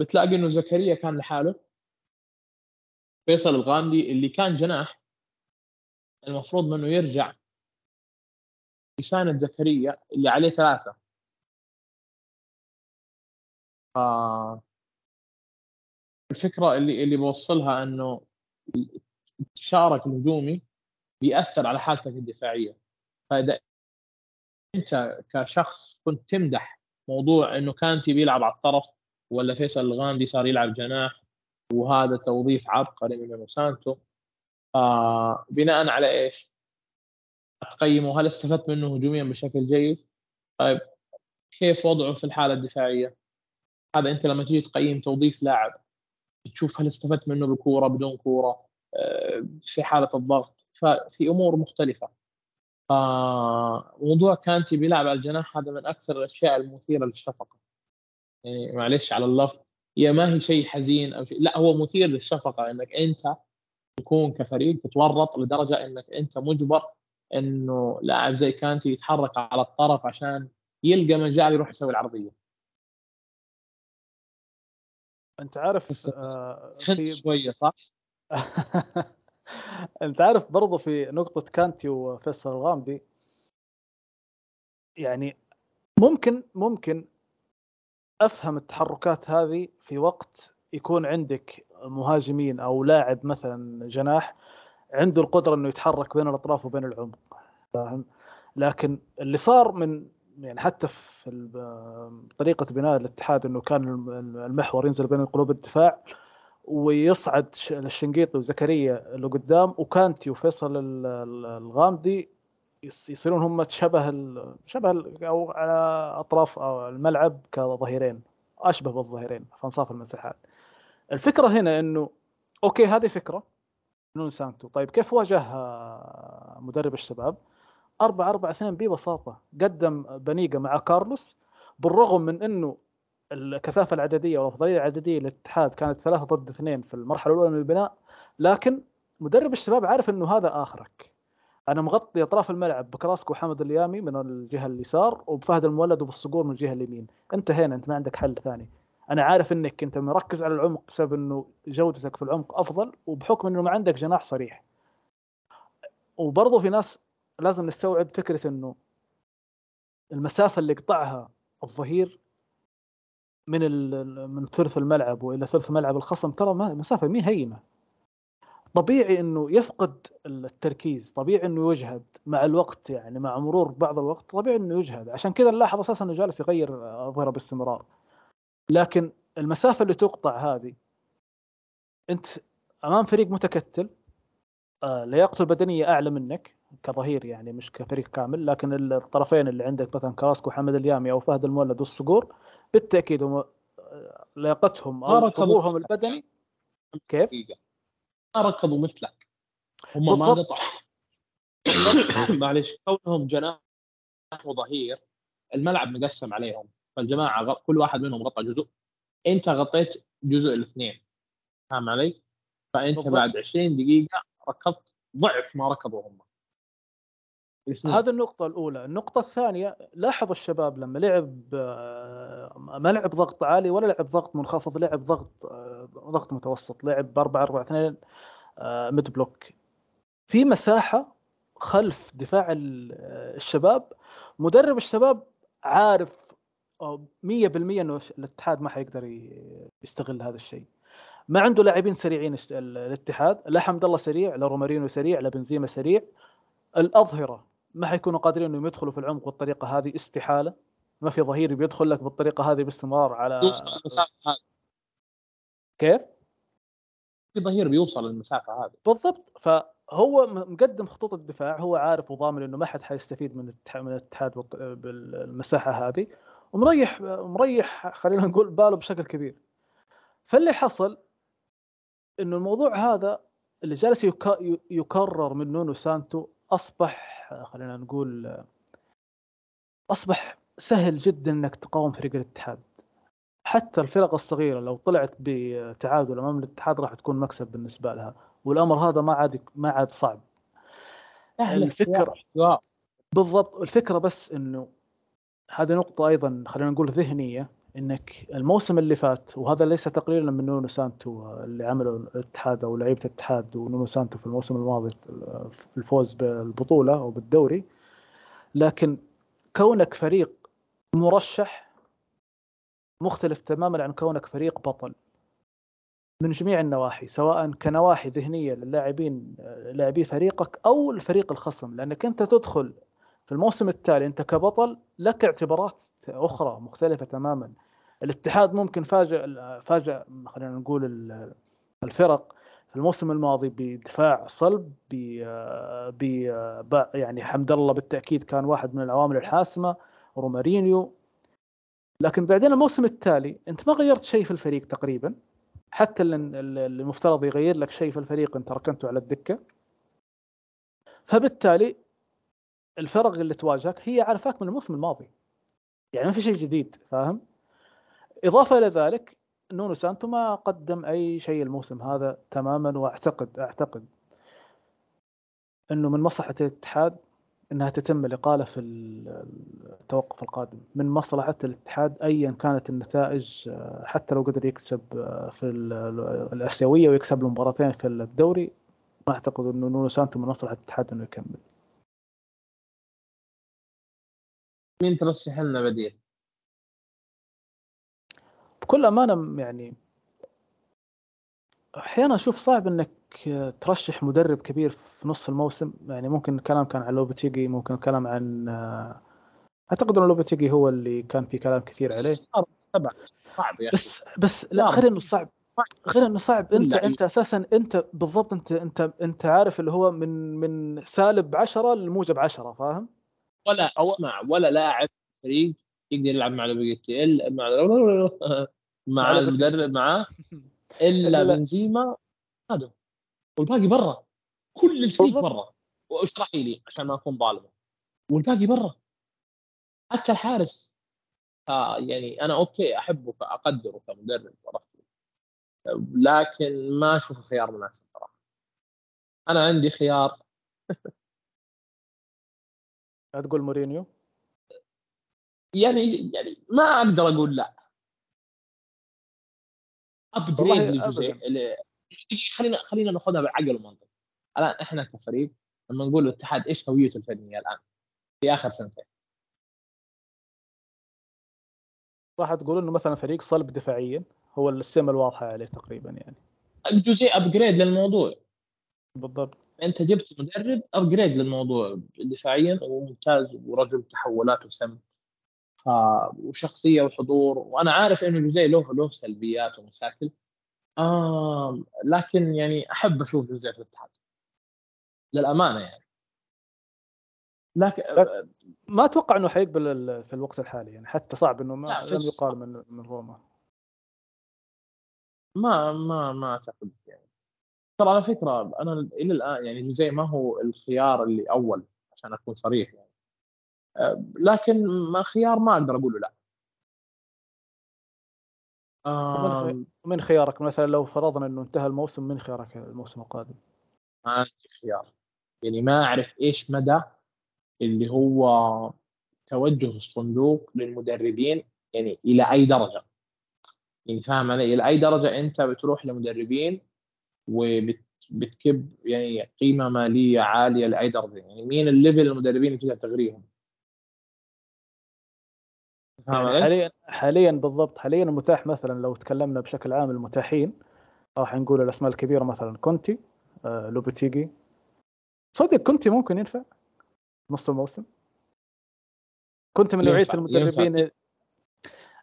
بتلاقي إنه زكريا كان لحاله. فيصل الغامدي اللي كان جناح المفروض منه يرجع يساند زكريا اللي عليه ثلاثة. ف... الفكرة اللي اللي بوصلها إنه انتشارك الهجومي بيأثر على حالتك الدفاعية فإذا أنت كشخص كنت تمدح موضوع إنه كانتي بيلعب على الطرف ولا فيصل الغامدي صار يلعب جناح وهذا توظيف عبقري من مونسانتو آه بناء على إيش؟ تقيمه هل استفدت منه هجوميا بشكل جيد؟ طيب كيف وضعه في الحالة الدفاعية؟ هذا أنت لما تيجي تقيم توظيف لاعب تشوف هل استفدت منه بكورة بدون كورة في حالة الضغط. ففي أمور مختلفة. آه موضوع كانتي بيلعب على الجناح هذا من أكثر الأشياء المثيرة للشفقة. يعني معلش على اللفظ هي ما هي شيء حزين أو شيء لا هو مثير للشفقة إنك أنت تكون كفريق تتورط لدرجة إنك أنت مجبر إنه لاعب زي كانتي يتحرك على الطرف عشان يلقى مجال يروح يسوي العرضية. أنت عارف آه في... شوية صح؟ انت عارف برضو في نقطة كانتي وفيصل الغامدي يعني ممكن ممكن أفهم التحركات هذه في وقت يكون عندك مهاجمين أو لاعب مثلا جناح عنده القدرة إنه يتحرك بين الأطراف وبين العمق فاهم؟ لكن اللي صار من يعني حتى في طريقة بناء الاتحاد إنه كان المحور ينزل بين قلوب الدفاع ويصعد الشنقيطي وزكريا لقدام وكانتي وفيصل الغامدي يصيرون هم شبه. شبه. أو على أطراف الملعب كظهيرين أشبه بالظهيرين في انصاف المساحات الفكرة هنا إنه okay هذه فكرة نونو سانتو طيب كيف واجهها مدرب الشباب أربعة أربعة اثنين ببساطة قدم بنيقة مع كارلوس بالرغم من أنه الكثافة العددية والأفضلية العددية للاتحاد كانت ثلاثة ضد اثنين في المرحلة الأولى من البناء لكن مدرب الشباب عارف أنه هذا آخرك. أنا مغطي أطراف الملعب بكراسكو وحمد اليامي من الجهة اليسار وبفهد المولد وبالصقور من الجهة اليمين. انتهينا أنت ما عندك حل ثاني. أنا عارف إنك أنت مركز على العمق بسبب إنه جودتك في العمق أفضل وبحكم إنه ما عندك جناح صريح. وبرضه في ناس لازم نستوعب فكرة إنه المسافة اللي قطعها الظهير من من ثلث الملعب وإلى ثلث ملعب الخصم ترى مسافة مي هينة. طبيعي إنه يفقد التركيز طبيعي إنه يجهد مع الوقت يعني مع مرور بعض الوقت طبيعي إنه يجهد. عشان كذا نلاحظ أساسا إنه جالس يغير اظهره باستمرار. لكن المسافة اللي تقطع هذه أنت أمام فريق متكتل آه لياقته البدنية أعلى منك كظهير يعني مش كفريق كامل لكن الطرفين اللي عندك مثلا كراسكو وحمد اليامي أو فهد المولد والصقور بالتأكيد هم آه، لياقتهم أو حضورهم البدني. كيف؟ ما ركضوا مثلك. هم ما قطعوا. معلش. كونهم جناح وظهير الملعب مقسم عليهم. فالجماعة كل واحد منهم غطى جزء. أنت غطيت جزء الاثنين. فاهم علي؟ فأنت بالضبط. بعد 20 دقيقة ركضت ضعف ما ركضوا هم. هذه النقطة الأولى، النقطة الثانية لاحظ الشباب لما لعب آه، ما لعب ضغط عالي ولا لعب ضغط منخفض، لعب ضغط آه، ضغط متوسط، لعب ب 4 4 2 ميد بلوك. في مساحة خلف دفاع آه، الشباب، مدرب الشباب عارف آه، 100% إنه الاتحاد ما حيقدر يستغل هذا الشيء. ما عنده لاعبين سريعين الاتحاد، لا حمد الله سريع، لا رومارينو سريع، لا بنزيما سريع. الأظهرة ما حيكونوا قادرين إنهم يدخلوا في العمق بالطريقة هذه استحالة. ما في ظهير بيدخل لك بالطريقة هذه باستمرار على كيف؟ في ظهير بيوصل المسافه هذه. بالضبط. فهو مقدم خطوط الدفاع هو عارف وضامن إنه ما حد حيستفيد من من الاتحاد بالمساحة هذه ومريح مريح خلينا نقول باله بشكل كبير. فاللي حصل إنه الموضوع هذا اللي جالس يكرر من نونو سانتو أصبح خلينا نقول أصبح سهل جدا إنك تقاوم فريق الاتحاد. حتى الفرق الصغيرة لو طلعت بتعادل أمام الاتحاد راح تكون مكسب بالنسبة لها والأمر هذا ما عاد ما عاد صعب. الفكرة احتواء. بالضبط الفكرة بس إنه هذه نقطة أيضا خلينا نقول ذهنية. إنك الموسم اللي فات وهذا ليس تقليلا من نونو سانتو اللي عمله الاتحاد أو لعيبة الاتحاد ونونو سانتو في الموسم الماضي في الفوز بالبطولة أو بالدوري. لكن كونك فريق مرشح مختلف تماما عن كونك فريق بطل من جميع النواحي سواء كنواحي ذهنية للاعبين لاعبي فريقك أو الفريق الخصم. لأنك أنت تدخل في الموسم التالي أنت كبطل لك اعتبارات أخرى مختلفة تماما. الاتحاد ممكن فاجئ فاجئ خلينا نقول ال- الفرق في الموسم الماضي بدفاع صلب ب يعني حمد الله بالتأكيد كان واحد من العوامل الحاسمة رومارينيو. لكن بعدين الموسم التالي انت ما غيرت شيء في الفريق تقريبا؟ حتى اللي المفترض يغير لك شيء في الفريق انت ركنته على الدكة. فبالتالي الفرق اللي تواجهك هي عارفاك من الموسم الماضي. يعني ما في شيء جديد فاهم؟ إضافة إلى ذلك نونو سانتو ما قدم أي شيء الموسم هذا تماما وأعتقد أعتقد إنه من مصلحة الاتحاد إنها تتم الإقالة في التوقف القادم من مصلحة الاتحاد ايا كانت النتائج آه، حتى لو قدر يكسب آه، في ال- ال- الآسيوية ويكسب له مباراتين في الدوري ما أعتقد إنه نونو سانتو من مصلحة الاتحاد إنه يكمل مين ترشح لنا بديل؟ بكل أمانة يعني أحيانا أشوف صعب إنك ترشح مدرب كبير في نص الموسم يعني ممكن الكلام كان عن لوبتيجي ممكن الكلام عن أعتقد إن لوبتيجي هو اللي كان في كلام كثير عليه سبع صعب أخي بس بس لا لا. غير إنه صعب غير إنه صعب أنت لا. انت أساسا أنت بالضبط أنت أنت أنت عارف اللي هو من من سالب 10 لموجب 10 فاهم؟ ولا أو- اسمع ولا لاعب فريق يقدر يلعب مع لوبيتي الا مع مع. المدرب معاه إلا لا. بنزيما هذا والباقي برا. كل الفريق. برا. واشرحي لي عشان ما أكون ظالم والباقي برا. حتى الحارس. آه يعني أنا okay أحبه اقدره كمدرب عرفت؟ لكن ما أشوفه خيار مناسب صراحة. أنا عندي خيار. تقول مورينيو. يعني يعني ما أقدر أقول لا. upgrade دقيقة، خلينا خلينا ناخذها بعقل ومنطق الآن إحنا كفريق لما نقول الاتحاد إيش هويته الفنية الآن؟ في آخر سنتين. راح تقول إنه مثلا فريق صلب دفاعيا هو السمه الواضحه عليه تقريبا يعني. جوزيه upgrade للموضوع. بالضبط. أنت جبت مدرب upgrade للموضوع دفاعيا وممتاز ورجل تحولات وسم ف... وشخصية وحضور. وأنا عارف إنه جوزيه له له سلبيات ومشاكل. آه لكن يعني أحب أشوف جوزيه في الاتحاد. للأمانة يعني. لكن ما أتوقع إنه حيقبل في الوقت الحالي يعني. حتى صعب إنه ما لم يقال من من روما. ما ما ما أعتقد يعني. ترى على فكرة أنا إلى الآن يعني جوزيه ما هو الخيار اللي أول عشان أكون صريح يعني. لكن ما خيار ما أقدر أقول له لا من خيارك؟ مثلا لو فرضنا إنه انتهى الموسم من خيارك الموسم القادم؟ ما عندي خيار. يعني ما أعرف إيش مدى اللي هو توجه الصندوق للمدربين يعني إلى أي درجة. يعني فاهم علي؟ إلى أي درجة أنت بتروح لمدربين وبتكب يعني قيمة مالية عالية لأي درجة. يعني مين الليفل المدربين اللي تقدر تغريهم؟ حاليا حاليا بالضبط حاليا المتاح مثلا لو تكلمنا بشكل عام المتاحين. راح نقول الأسماء الكبيرة مثلا كونتي آه، لوبيتيجي صدق كونتي ممكن ينفع نص الموسم؟ كنت من نوعية المدربين.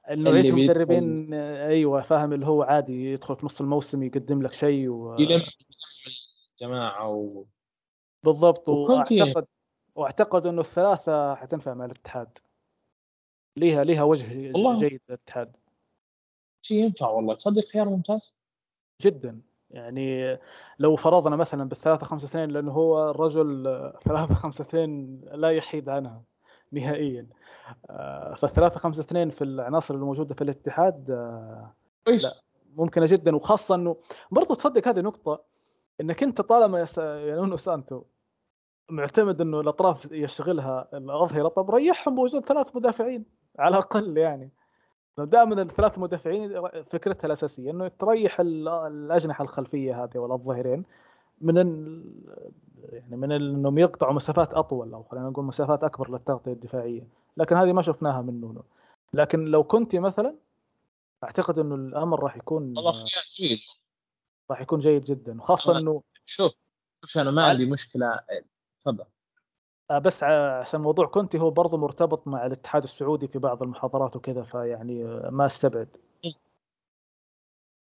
نوعية المدربين أيوه فاهم اللي هو عادي يدخل في نص الموسم يقدم لك شيء و... يلم جماعة و... بالضبط وأعتقد وأعتقد إنه الثلاثة حتنفع مع الاتحاد. ليها ليها وجه والله. جيد الاتحاد شيء ينفع والله تصدق خيار ممتاز جدا يعني لو فرضنا مثلا بالثلاثة خمسة اثنين لأنه هو الرجل آه، ثلاثة خمسة اثنين لا يحيد عنها نهائيا آه، فالثلاثة خمسة اثنين في العناصر الموجودة في الاتحاد آه، كويس. ممكنة جدا وخاصة أنه برضو تصدق هذه نقطة أنك أنت طالما. يعني نونو سانتو معتمد أنه الأطراف يشتغلها الأظهرة طب ريحهم بوجود ثلاث مدافعين على الأقل يعني. دائما الثلاث مدافعين فكرتها الأساسية إنه تريح ال- الأجنحة الخلفية هذه ولا الظهيرين من ال... يعني من ال- إنهم يقطعوا مسافات أطول أو خلينا نقول مسافات أكبر للتغطية الدفاعية. لكن هذه ما شفناها من نونو. لكن لو كنت مثلا أعتقد إنه الأمر راح يكون جيد. راح يكون جيد جدا وخاصة. إنه شوف شوف أنا ما عندي مشكلة. تفضل. بس ع- عشان موضوع كونتي هو برضه مرتبط مع الاتحاد السعودي في بعض المحاضرات وكذا فيعني آه، ما استبعد.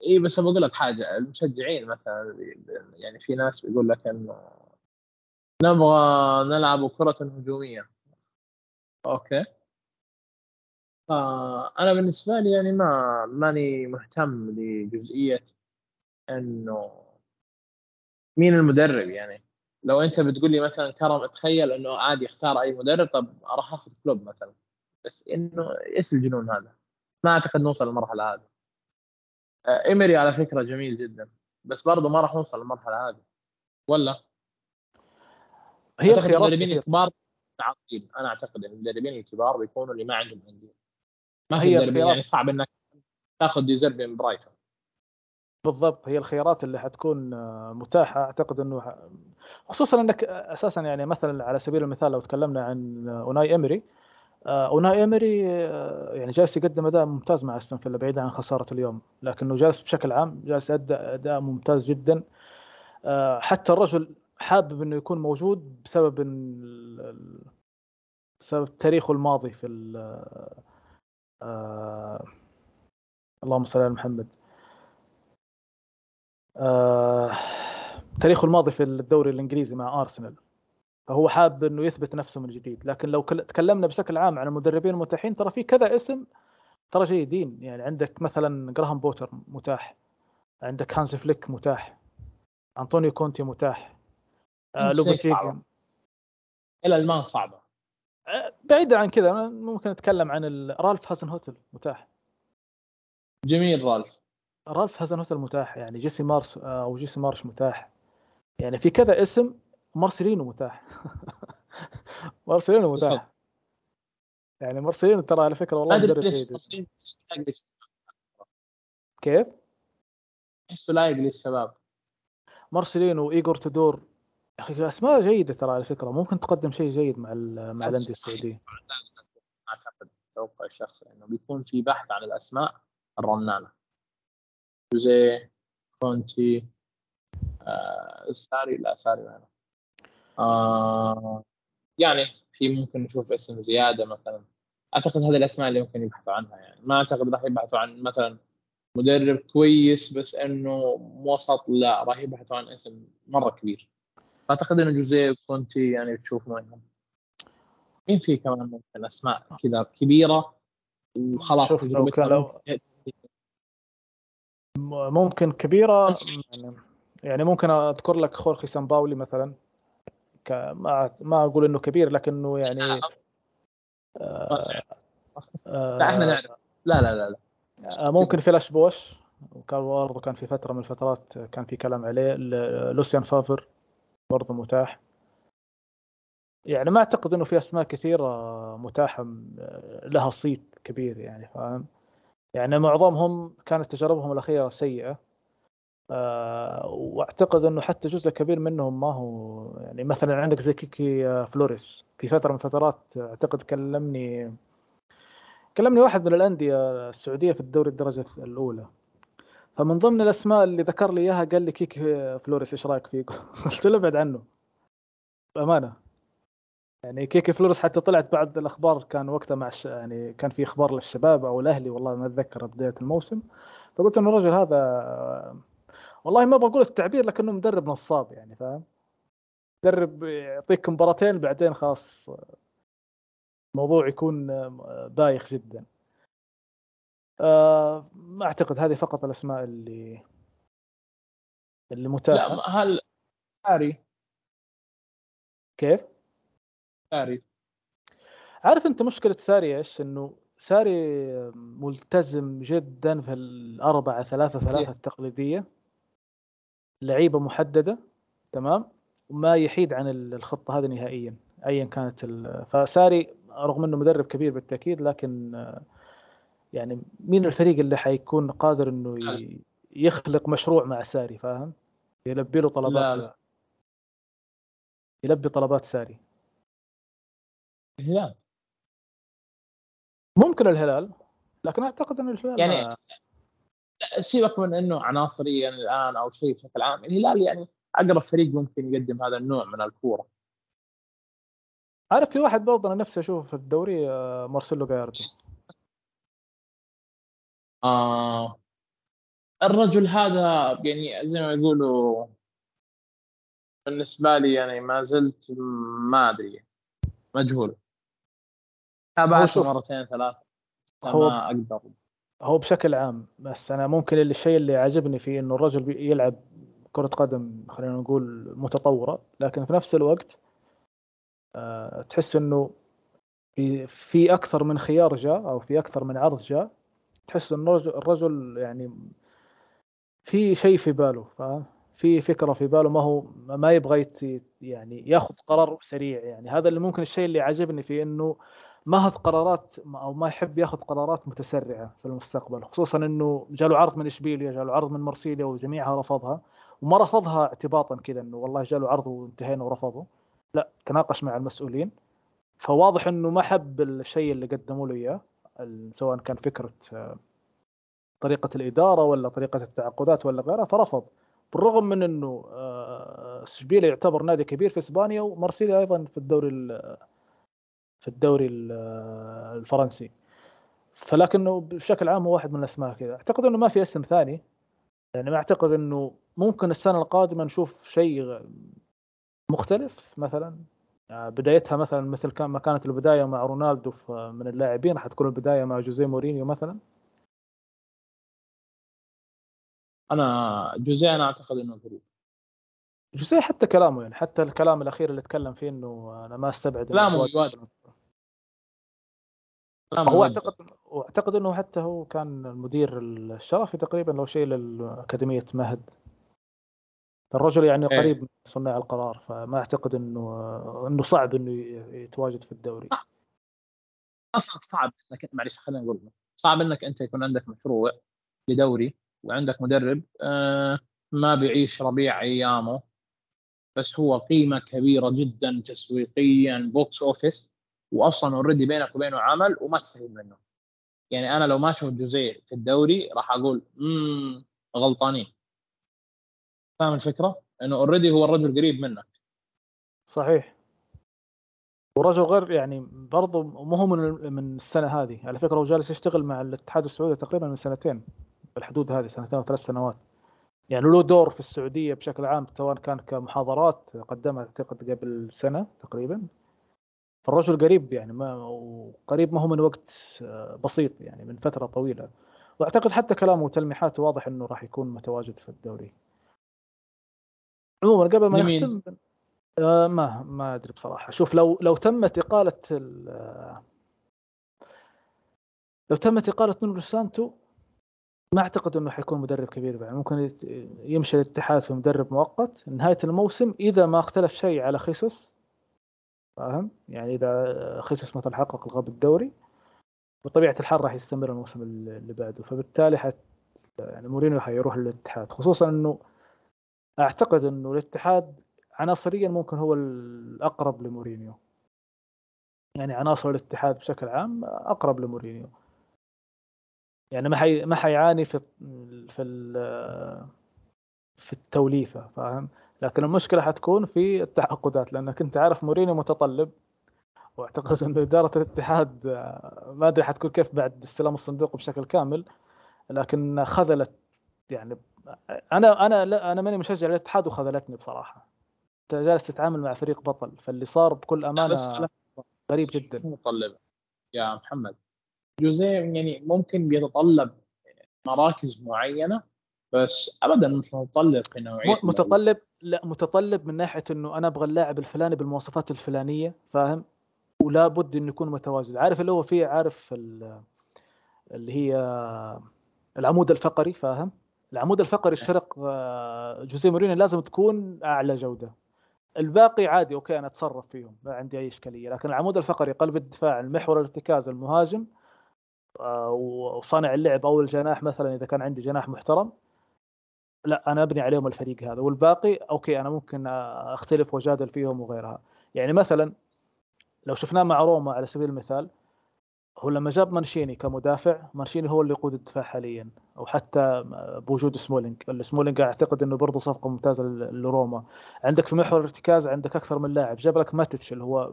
إي بس بقول لك حاجة المشجعين مثلا يعني في ناس بيقول لك انه نبغى نلعب كرة هجومية. okay. فانا بالنسبة لي يعني ما ماني مهتم لجزئية إنه مين المدرب يعني. لو أنت بتقول لي مثلا كرم تخيل إنه عادي اختار أي مدرب طب راح أخذ كلوب مثلا. بس إنه إيش الجنون هذا؟ ما أعتقد نوصل للمرحلة هذه. آه، إيمري على فكرة جميل جدا بس برضه ما راح نوصل للمرحلة هذه. ولا؟ هي المدربين الكبار عاطلين أنا أعتقد إن المدربين الكبار بيكونوا اللي ما عندهم أندية. ما هي مدربين يعني صعب إنك تاخذ ديزيربي من برايتون. بالضبط هي الخيارات اللي حتكون آه، متاحة. أعتقد إنه خصوصا إنك أساسا يعني مثلا على سبيل المثال لو تكلمنا عن أوناي إمري آه، أوناي إمري آه، يعني جالس يقدم أداء ممتاز مع أستون فيلا بعيدا عن خسارة اليوم لكنه جالس بشكل عام جالس يؤدي أداء ممتاز جدا. آه، حتى الرجل حابب إنه يكون موجود بسبب بسبب تاريخه الماضي في ال- اللهم صل على محمد. آه، تاريخه الماضي في الدوري الإنجليزي مع أرسنال. فهو حاب إنه يثبت نفسه من جديد. لكن لو كل- تكلمنا بشكل عام عن المدربين المتاحين ترى في كذا اسم ترى جيدين. يعني عندك مثلا جراهام بوتر متاح عندك هانز فليك متاح انطونيو كونتي متاح آه صعبة. الالمان صعبة. آه، بعيدا عن كذا ممكن نتكلم عن ال- رالف هازن هوتل متاح. جميل رالف. رالف هازن هوتل متاح يعني جيسي مارس آه، أو جيسي مارش متاح. يعني في كذا اسم مارسيلينو متاح. مارسيلينو متاح. يعني مارسيلينو ترى على فكرة والله مدرب جيد. كيف؟ احسه لايق للشباب مارسيلينو وايجور تودور. يا أخي أسماء جيدة ترى على فكرة. ممكن تقدم شيء جيد مع مع الأندية السعودية. أعتقد توقع الشخصي إنه بيكون في بحث عن الأسماء الرنانة. جوزيه كونتي. ساري لا ساري أعرف. آه يعني في ممكن نشوف اسم زيادة مثلا. أعتقد هذه الأسماء اللي ممكن يبحثوا عنها يعني. ما أعتقد راح يبحثوا عن مثلا مدرب كويس بس إنه وسط لا راح يبحثوا عن اسم مرة كبير. أعتقد إنه جوزيه كونتي يعني تشوف منهم. مين في كمان ممكن أسماء كذا كبيرة؟ وخلاص شوف لو ممكن- كبيرة يعني- يعني ممكن أذكر لك خورخي سامباولي مثلا. ما ما أقول إنه كبير لكنه يعني آه... لا إحنا نعرف. لا لا لا لا. آه، ممكن فلاش بوش. وكان برضه كان في فترة من الفترات كان في كلام عليه. لوسيان فافر برضه متاح. يعني ما أعتقد إنه في أسماء كثيرة متاحة لها صيت كبير يعني فاهم؟ يعني معظمهم كانت تجاربهم الأخيرة سيئة. آه، واعتقد انه حتى جزء كبير منهم ما هو يعني مثلا عندك زي كيكي آه، فلوريس. في فترة من الفترات اعتقد كلمني كلمني واحد من الأندية السعودية في الدوري الدرجة الأولى. فمن ضمن الأسماء اللي ذكر لي إياها قال لي كيكي فلوريس إيش رأيك فيه؟ قلت له ابعد عنه. بأمانة. يعني كيكي فلوريس حتى طلعت بعد الأخبار كان وقتها مع الش... يعني كان في إخبار للشباب أو الأهلي والله ما أتذكر بدايه الموسم. فقلت إنه الرجل هذا والله ما بقول التعبير لكنه مدرب نصاب يعني فاهم؟ مدرب يعطيك مباراتين بعدين خلاص الموضوع يكون بايخ جدا آه، ما أعتقد هذه فقط الأسماء اللي اللي لا متاحه ما- هل ساري كيف؟ ساري عارف أنت مشكلة ساري إيش؟ إنه ساري ملتزم جدا في الأربعة ثلاثة ثلاثة. التقليدية لعيبة محددة تمام وما يحيد عن ال- الخطة هذه نهائيا أيا كانت. فساري رغم أنه مدرب كبير بالتأكيد لكن آه، يعني مين الفريق اللي حيكون قادر أنه ي... يخلق مشروع مع ساري فاهم؟ يلبي له طلبات لا، لا. يلبي طلبات ساري الهلال ممكن الهلال لكن أعتقد إن الهلال يعني ما- سيبك من إنه عناصريا الآن أو شيء بشكل عام الهلال يعني أقرب فريق ممكن يقدم هذا النوع من الكورة. عارف في واحد برضه أنا نفسي أشوفه في الدوري آه، مارسيلو جاياردو. آه الرجل هذا يعني زي ما يقولوا بالنسبة لي يعني ما زلت ما أدري مجهول. هو تابعته مرتين ثلاث هو- ما أقدر. هو بشكل عام بس أنا ممكن الشيء اللي عجبني فيه إنه الرجل يلعب كرة قدم خلينا نقول متطورة لكن في نفس الوقت آه، تحس إنه في أكثر من خيار جاء أو في أكثر من عرض جاء تحس إنه الرجل, يعني في شيء في باله فاهم؟ في فكرة في باله ما هو ما يبغى يعني ياخذ قرار سريع يعني. هذا اللي ممكن الشيء اللي عجبني فيه إنه ما هذ قرارات أو ما يحب ياخذ قرارات متسرعة في المستقبل خصوصا إنه جاله عرض من إشبيليا جاله عرض من مرسيليا وجميعها رفضها وما رفضها اعتباطا كذا إنه والله جاله عرض وانتهينا ورفضه لا تناقش مع المسؤولين. فواضح إنه ما حب الشيء اللي قدموا له إياه سواء كان فكرة آه، طريقة الإدارة ولا طريقة التعاقدات ولا غيرها فرفض. بالرغم من إنه آه، إشبيليا يعتبر نادي كبير في إسبانيا ومارسيليا أيضا في الدوري ال- في الدوري ال- الفرنسي. فلكنه بشكل عام هو واحد من الأسماء كذا. أعتقد إنه ما في اسم ثاني. يعني ما أعتقد إنه ممكن السنة القادمة نشوف شيء مختلف مثلا. آه، بدايتها مثلا مثل كان ما كانت البداية مع رونالدو من اللاعبين حتكون البداية مع جوزيه مورينيو مثلا. أنا جوزيه أنا أعتقد إنه قريب جوزيه حتى كلامه يعني حتى الكلام الأخير اللي تكلم فيه إنه أنا ما أستبعد كلامه. هو أعتقد واعتقد انه حتى هو كان المدير الشرفي تقريبا لو شيء لأكاديمية مهد. الرجل يعني إيه. قريب من صناع القرار فما أعتقد انه إنه صعب إنه يتواجد في الدوري. أصلا صعب إنك معلش خلينا نقول صعب إنك أنت يكون عندك مشروع لدوري وعندك مدرب آه، ما بيعيش ربيع أيامه بس هو قيمة كبيرة جدا تسويقيا box office واصلا already بينك وبينه عمل وما تستفيد منه. يعني أنا لو ما شفت جوزيه في الدوري راح أقول امم غلطانين. فاهم الفكرة؟ إنه اوريدي هو الرجل قريب منك. صحيح. ورجل غير يعني برضه مو هو من من السنة هذه. على فكرة هو جالس يشتغل مع الاتحاد السعودي تقريبا من سنتين بالحدود هذه سنتين أو ثلاث سنوات. يعني له دور في السعودية بشكل عام سواء كان كمحاضرات قدمها اعتقد قبل سنة تقريبا. فالرجل قريب يعني ما وقريب ما هو من وقت آه، بسيط يعني من فترة طويلة. وأعتقد حتى كلامه وتلميحاته واضح إنه راح يكون متواجد في الدوري. عموما قبل ما؟ نختم آه، ما ما أدري بصراحة. شوف لو لو تمت إقالة ال- آه، لو تمت إقالة نونو سانتو ما أعتقد إنه حيكون مدرب كبير بعد. ممكن يمشي الاتحاد في مدرب مؤقت. نهاية الموسم إذا ما اختلف شيء على خيسوس فاهم؟ يعني إذا خيسوس مثلا حقق الغاب الدوري بطبيعة الحال راح يستمر الموسم اللي بعده. فبالتالي حت يعني مورينيو حيروح للاتحاد. خصوصا إنه أعتقد إنه الاتحاد عناصريا ممكن هو الأقرب لمورينيو. يعني عناصر الاتحاد بشكل عام أقرب لمورينيو. يعني ما حي ما حيعاني في في في التوليفة فاهم؟ لكن المشكلة حتكون في التعاقدات لأنك أنت عارف مورينيو متطلب وأعتقد إنه إدارة الاتحاد ما أدري حتكون كيف بعد استلام الصندوق بشكل كامل لكن خذلت يعني أنا أنا لا أنا ماني مشجع للاتحاد وخذلتني بصراحة. أنت جالس تتعامل مع فريق بطل فاللي صار بكل أمانة غريب جدا. متطلب يا محمد جوزيه يعني ممكن بيتطلب مراكز معينة بس ابدا مش متطلب في نوعية متطلب لا متطلب من ناحية إنه أنا أبغى اللاعب الفلاني بالمواصفات الفلانية فاهم؟ ولا بد إنه يكون متواجد. عارف اللي هو فيه عارف اللي هي العمود الفقري فاهم؟ العمود الفقري فرق آه، جوزيه مورينيو لازم تكون أعلى جودة. الباقي عادي okay أنا أتصرف فيهم ما عندي أي إشكالية. لكن العمود الفقري قلب الدفاع المحور الارتكاز المهاجم آه، وصانع اللعب أو الجناح مثلا إذا كان عندي جناح محترم لا أنا أبني عليهم الفريق هذا. والباقي okay أنا ممكن أختلف وأجادل فيهم وغيرها. يعني مثلا لو شفناه مع روما على سبيل المثال هو لما جاب مانشيني كمدافع مانشيني هو اللي يقود الدفاع حاليا. أو حتى بوجود سمولينج سمولينج اعتقد إنه برضه صفقة ممتازة لروما. عندك في محور الارتكاز عندك أكثر من لاعب. جاب لك ماتتش اللي هو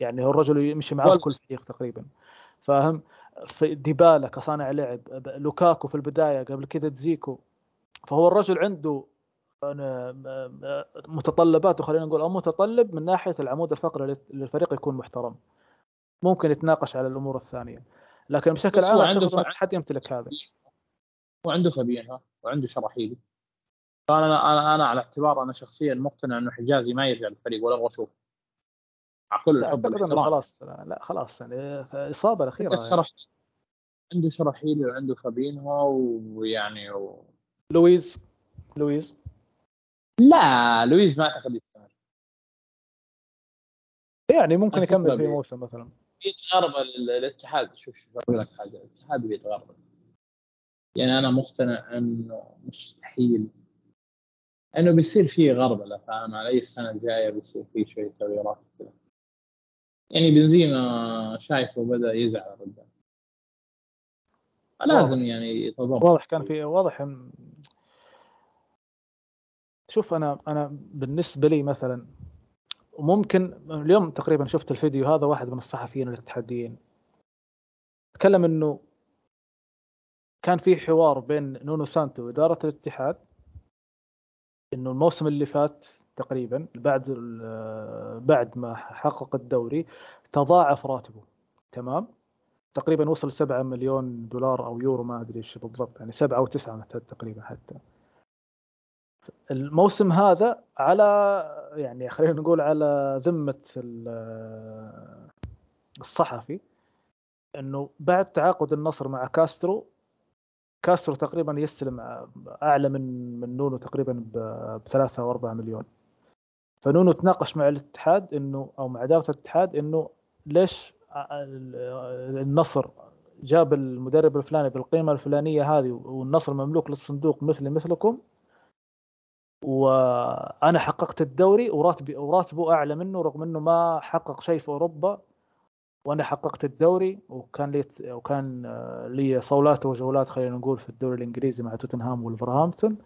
يعني هو الرجل يمشي معاه في كل فريق تقريبا. فاهم؟ في ديبالا كصانع لعب لوكاكو في البداية قبل كذا تزيكو. فهو الرجل عنده متطلباته خلينا نقول أو متطلب من ناحية العمود الفقري للفريق يكون محترم. ممكن يتناقش على الأمور الثانية. لكن بشكل عام عنده الاتحاد يمتلك هذا. وعنده فابينها وعنده شراحيلي فأنا أنا أنا على اعتبار أنا شخصيا مقتنع إنه حجازي ما يرجع للفريق ولا أبغى أشوفه. مع كل الحب والإحترام. خلاص لا خلاص يعني إصابة الأخيرة يعني. شرح عنده شراحيلي وعنده فابينهو ويعني و... لويز لويز. لا لويز ما أعتقد يستمر يعني ممكن يكمل في موسم مثلا. يتغربل الاتحاد. شوف شوف أقول لك حاجة. الاتحاد بيتغربل. يعني أنا مقتنع إنه مستحيل. إنه بيصير فيه غربلة فاهم علي؟ السنة الجاية بيصير فيه شوية تغييرات كذا يعني بنزيما شايفه بدأ يزعل قدام. لازم يعني يتضرر واضح كان في واضح شوف أنا أنا بالنسبة لي مثلا وممكن اليوم تقريبا شفت الفيديو هذا واحد من الصحفيين الاتحاديين تكلم إنه كان في حوار بين نونو سانتو وإدارة الاتحاد إنه الموسم اللي فات تقريبا بعد بعد ما حقق الدوري تضاعف راتبه. تمام؟ تقريبا وصل 7 مليون دولار أو يورو ما أدري إيش بالضبط يعني 7 أو 9 تقريبا حتى. الموسم هذا على يعني خلينا نقول على ذمة الصحفي إنه بعد تعاقد النصر مع كاسترو كاسترو تقريبا يستلم أعلى من من نونو تقريبا ب 3 أو 4 مليون. فنونو تناقش مع الاتحاد إنه أو مع إدارة الاتحاد إنه ليش النصر جاب المدرب الفلاني بالقيمة الفلانية هذه والنصر مملوك للصندوق مثلي مثلكم وأنا حققت الدوري وراتبي وراتبه أعلى منه رغم إنه ما حقق شيء في أوروبا وأنا حققت الدوري وكان لي وكان لي صولات وجولات خلينا نقول في الدوري الإنجليزي مع توتنهام وولفرهامبتون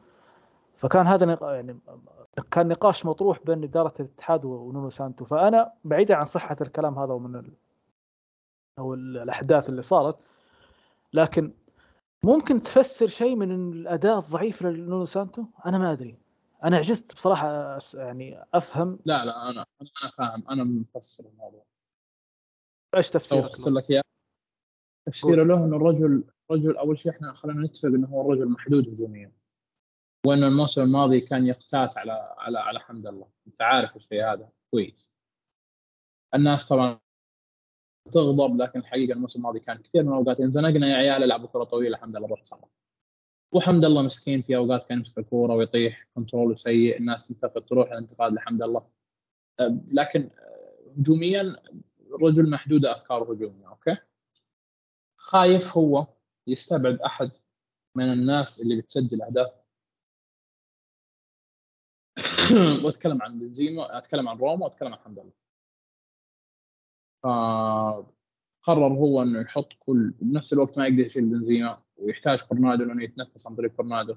فكان هذا يعني كان نقاش مطروح بين إدارة الاتحاد ونونو سانتو فأنا بعيدا عن صحة الكلام هذا ومن ال... أو الأحداث اللي صارت لكن ممكن تفسر شيء من الأداء الضعيف لنونو سانتو؟ أنا ما أدري. أنا عجزت بصراحة يعني أفهم. لا لا أنا أنا فاهم. أنا مفسر الموضوع. إيش تفسيرك؟ أفسر لك إياه. تفسيره له إنه الرجل رجل أول شيء إحنا خلينا نتفق إنه هو الرجل محدود هجوميا. وانه الموسم الماضي كان يقتات على على على حمد الله. أنت عارف الشيء هذا. كويس. الناس طبعا تغضب لكن الحقيقة الموسم الماضي كان كثير من الأوقات انزنقنا يا عيال العبوا كرة طويلة الحمد لله رحت صار وحمد الله مسكين في أوقات كان يمسك الكورة ويطيح كنترول سيء الناس تنتقد تروح الانتقاد الحمد لله أه، لكن هجوميا رجل محدود أفكاره هجومية أوكي؟ خايف هو يستبعد أحد من الناس اللي بتسجل أهداف واتكلم عن بنزيما أتكلم عن روما وأتكلم عن حمد الله. فقرر هو إنه يحط كل بنفس الوقت ما يقدر يشيل بنزيما ويحتاج فرنادو لأنه يتنفس عن طريق فرنادو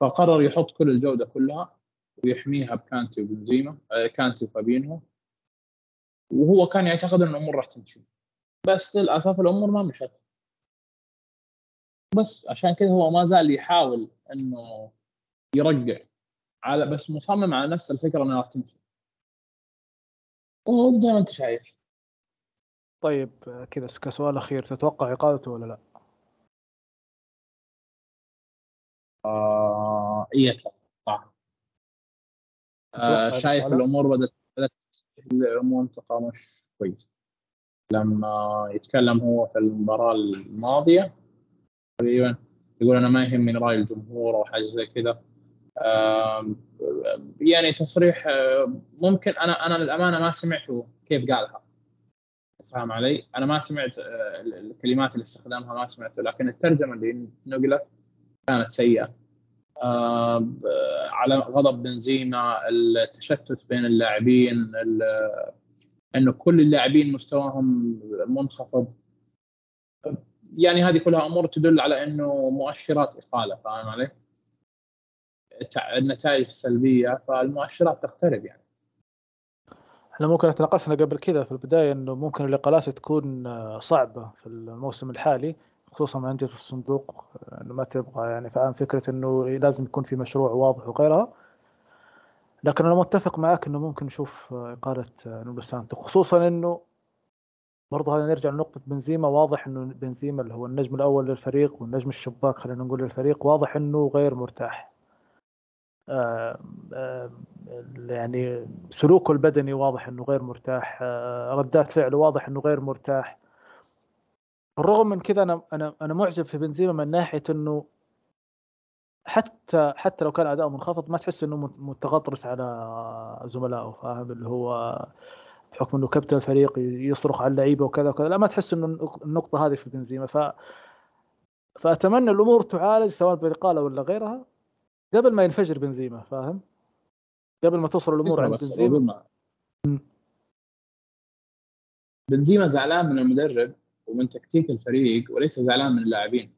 فقرر يحط كل الجودة كلها ويحميها بكانتي وبنزيما آه، كانتي وفابينهو. وهو كان يعتقد إن الأمور راح تمشي. بس للأسف الأمور ما مشت. بس عشان كذا هو ما زال يحاول إنه يرجع على بس مصمم على نفس الفكرة انها راح تمشي. وزي ما أنت شايف. طيب كذا كسؤال أخير تتوقع إقالته ولا لا؟ آه اي أتوقع آه شايف الأمور بدات بدأت منطقه مش كويس. لما يتكلم هو في المباراة الماضية تقريبا يقول أنا ما يهمني رأي الجمهور أو حاجة زي كذا. يعني تصريح ممكن أنا أنا للأمانة ما سمعته كيف قالها فاهم علي؟ أنا ما سمعت آه، الكلمات اللي استخدمها ما سمعته لكن الترجمة اللي نقلت كانت سيئة على غضب بنزيما التشتت بين اللاعبين إنه كل اللاعبين مستواهم منخفض يعني هذه كلها أمور تدل على إنه مؤشرات إقالة فاهم علي؟ النتائج السلبية فالمؤشرات تقترب يعني إحنا ممكن تناقشنا قبل كذا في البداية إنه ممكن الاقالات تكون صعبة في الموسم الحالي خصوصا مع أندية الصندوق إنه ما تبغى يعني فأهم فكرة إنه لازم يكون في مشروع واضح وغيرها لكن أنا متفق معك إنه ممكن نشوف إقالة نونو سانتو خصوصا إنه برضه هذا نرجع لنقطة بنزيما واضح إنه بنزيما اللي هو النجم الأول للفريق والنجم الشباك خلينا نقول للفريق واضح إنه غير مرتاح. آه آه يعني سلوكه البدني واضح إنه غير مرتاح، آه ردات فعله واضح إنه غير مرتاح. بالرغم من كذا أنا أنا أنا معجب في بنزيما من ناحية إنه حتى حتى لو كان أداؤه منخفض ما تحس إنه متغطرس على زملائه فاهم؟ اللي هو بحكم إنه كابتن الفريق يصرخ على اللعيبة وكذا وكذا لا ما تحس إنه النقطة هذه في بنزيما. ف فأتمنى الأمور تعالج سواء بالاقاله ولا غيرها. قبل ما ينفجر بنزيما فاهم؟ قبل ما توصل الأمور عند بنزيما بنزيما زعلان من المدرب ومن تكتيك الفريق وليس زعلان من اللاعبين.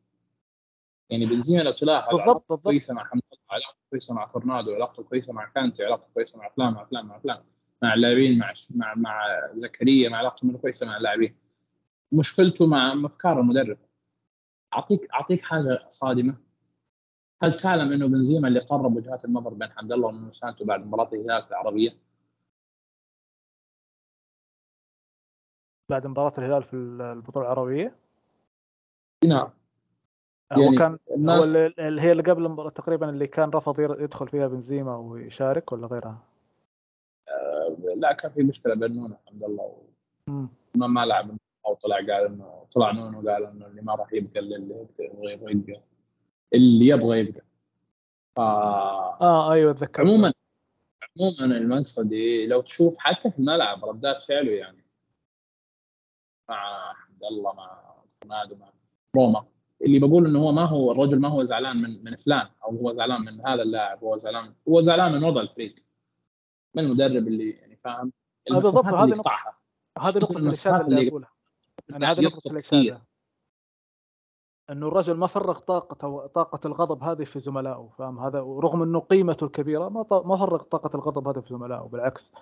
يعني بنزيما لو تلاحظ بالضبط بالضبط. كويسة مع حمد الله علاقته كويسة مع فرناندو علاقته كويسة مع كانتي علاقته كويسة مع فلان مع فلان مع فلان. مع اللاعبين مع مع مع زكريا مع علاقته منه كويسة مع اللاعبين. مشكلته مع أفكار المدرب. اعطيك أعطيك حاجة صادمة. هل تعلم أنه بنزيما اللي قرب وجهات النظر بين حمد الله ونونو سانتو بعد مباراه الهلال في العربية؟ بعد مباراة الهلال في البطولة العربية؟ نعم هو يعني كان الناس هو اللي هي اللي قبل المباراة تقريبا اللي كان رفض يدخل فيها بنزيما ويشارك ولا غيرها؟ لا كان في مشكلة بين نونو الحمد لله ما ما لعب أو طلع قال انه طلع نونو قال إنه اللي ما راح يبقى اللي يبغى يبقى اللي يبغى يبقى ف... آه أيوه اتذكر عموما عموما المقصد لو تشوف حتى في الملعب ردات فعله يعني. مع عبد الله مع رونالدو مع روما. اللي بقول إنه هو ما هو الرجل ما هو زعلان من من فلان أو هو زعلان من هذا اللاعب هو زعلان هو زعلان من وضع الفريق من المدرب اللي يعني فاهم؟ بالضبط هذه نقطة هذه نقطة الإشادة اللي أقولها. يعني هذه نقطة الإشادة أنه الرجل ما فرغ طاقته طاقة الغضب هذه في زملائه فاهم؟ هذا ورغم أنه قيمته الكبيرة ما ما فرغ طاقة الغضب هذه في زملائه بالعكس.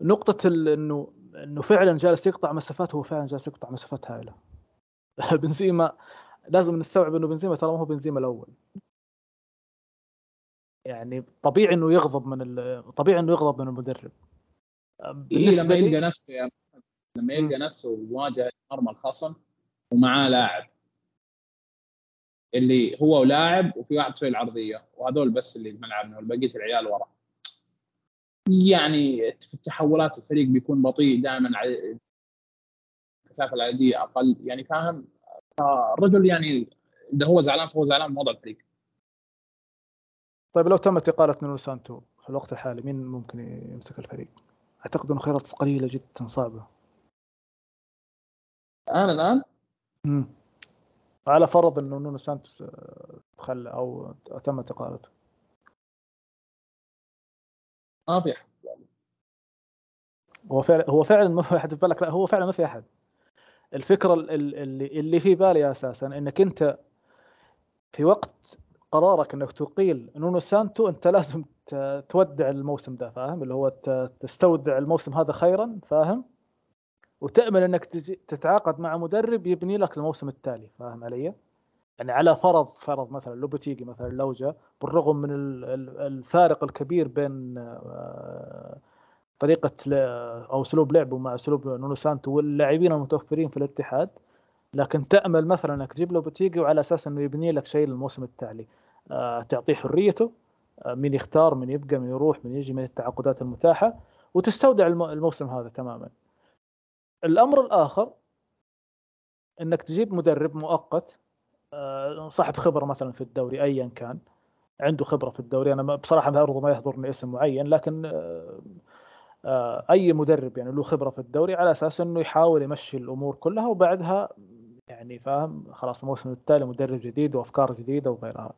نقطة إنه إنه فعلا جالس يقطع مسافات هو فعلا جالس يقطع مسافات هائلة. بنزيما لازم نستوعب إنه بنزيما ترى ما هو بنزيما الأول. يعني طبيعي إنه يغضب من طبيعي إنه يغضب من المدرب. بالنسبة لما يلقى نفسه يعني لما يلقى نفسه بمواجهه مرمى الخصم ومعاه لاعب. اللي هو لاعب وفي واحد يسوي العرضية وهذول بس اللي ملعبنا والبقية العيال ورا. يعني في التحولات الفريق بيكون بطيء دائما الاحتياطات العادية أقل. يعني فاهم؟ الرجل يعني إذا هو زعلان فهو زعلان من وضع الفريق. طيب لو تمت إقالة نونو سانتو في الوقت الحالي مين ممكن يمسك الفريق؟ أعتقد إنه خيارات قليلة جدا صعبة. الان الآن؟ امم على فرض إنه نونو سانتوس تخلى أو تمت اقالته ما في احد هو فعلا هو فعلا ما في أحد في بالك؟ لا هو فعلا ما في أحد. الفكرة اللي اللي في بالي أساسا إنك أنت في وقت قرارك إنك تقيل نونو سانتو أنت لازم تودع الموسم ده فاهم؟ اللي هو تستودع الموسم هذا خيرا فاهم؟ وتأمل أنك تتعاقد مع مدرب يبني لك الموسم التالي فاهم علي؟ يعني على فرض فرض مثلا لوبوتيجي مثلا لو جاء بالرغم من الفارق الكبير بين آه، طريقة أو أسلوب لعبه مع أسلوب نونو سانتو واللاعبين المتوفرين في الاتحاد لكن تأمل مثلا أنك تجيب لوبوتيجي وعلى أساس إنه يبني لك شيء للموسم التالي آه، تعطيه حريته آه، مين يختار مين يبقى مين يروح مين يجي من التعاقدات المتاحة وتستودع الموسم هذا تماما الأمر الآخر إنك تجيب مدرب مؤقت آه، صاحب خبرة مثلا في الدوري ايا كان عنده خبرة في الدوري. أنا بصراحة برضو ما يحضرني اسم معين لكن أي مدرب يعني له خبرة في الدوري على أساس إنه يحاول يمشي الأمور كلها وبعدها يعني فاهم خلاص الموسم التالي مدرب جديد وأفكار جديدة وغيرها.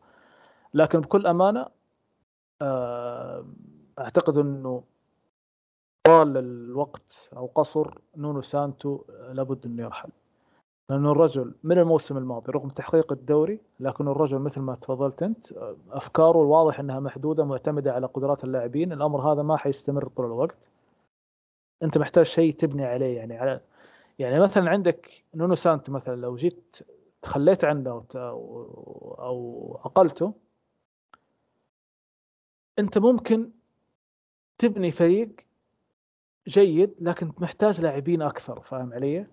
لكن بكل أمانة آه، أعتقد إنه طال الوقت أو قصر نونو سانتو لابد أنه يرحل. لأنه الرجل من الموسم الماضي رغم تحقيق الدوري لكن الرجل مثل ما تفضلت أنت أفكاره الواضح أنها محدودة معتمدة على قدرات اللاعبين. الأمر هذا ما حيستمر طول الوقت. أنت محتاج شيء تبني عليه. يعني على يعني مثلا عندك نونو سانتو مثلا لو جيت تخليت عنه أو أقلته أنت ممكن تبني فريق جيد لكن محتاج لاعبين أكثر فاهم علي؟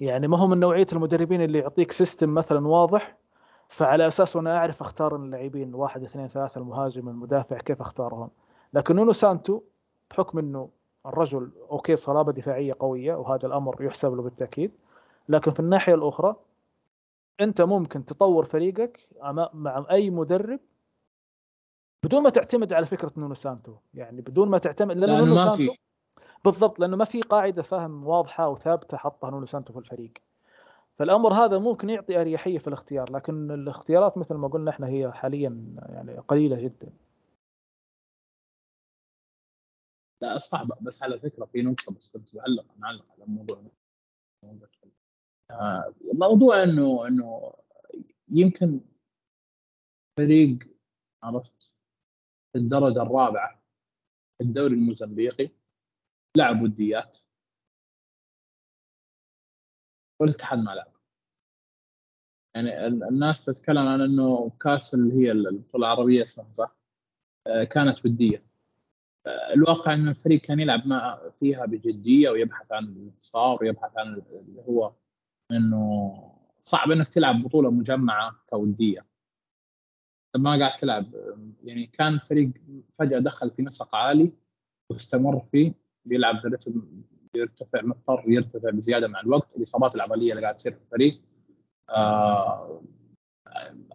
يعني ما هو من نوعية المدربين اللي يعطيك system مثلا واضح فعلى اساسه أنا أعرف أختار اللاعبين واحد اثنين ثلاثة المهاجم المدافع كيف أختارهم لكن نونو سانتو بحكم إنه الرجل okay صلابة دفاعية قوية وهذا الأمر يحسب له بالتأكيد لكن في الناحية الأخرى أنت ممكن تطور فريقك مع أي مدرب بدون ما تعتمد على فكرة نونو سانتو يعني بدون ما تعتمد لأنه نونو سانتو. بالضبط لأنه ما في قاعدة فهم واضحة وثابتة حطها نونو سانتو في الفريق. فالأمر هذا ممكن يعطي أريحية في الاختيار لكن الاختيارات مثل ما قلنا إحنا هي حاليا يعني قليلة جدا. لا صعبة. بس على فكرة في نقطة بس كنت بعلق معلق على الموضوع آه، موضوع انه إنه يمكن فريق عرفت الدرجة الرابعة في الدوري الموزمبيقي لعب وديات. والاتحاد ما لعب. يعني الناس تتكلم عن إنه كاس اللي هي البطولة العربية اسمها صح؟ آه، كانت ودية. آه، الواقع إن الفريق كان يلعب ما فيها بجدية ويبحث عن الانتصار ويبحث عن اللي هو إنه صعب إنك تلعب بطولة مجمعة كودية. ما قاعد تلعب؟ يعني كان فريق فجأة دخل في نسق عالي واستمر فيه. بيلعب برتم يرتفع مضطر يرتفع بزيادة مع الوقت الإصابات العضليه اللي قاعد تصير في الفريق. آه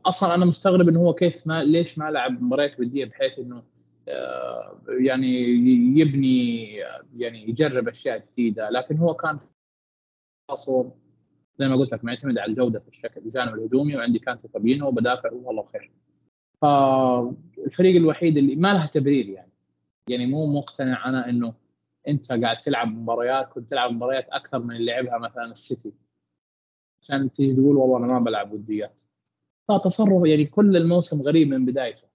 أصلا أنا مستغرب إنه هو كيف ما ليش ما لعب مباريات ودية بحيث إنه آه يعني يبني يعني يجرب أشياء جديدة. لكن هو كان زي ما قلت لك معتمد على الجودة في الشكل الجانب الهجومي وعندي كانت فابينو وبدافع والله خير فالفريق الوحيد اللي ما لها تبرير يعني. يعني مو مقتنع أنا إنه أنت قاعد تلعب مباريات كنت تلعب مباريات أكثر من اللي لعبها مثلا السيتي. عشان تيجي تقول والله أنا ما بلعب وديات. فتصرف يعني كل الموسم غريب من بدايته.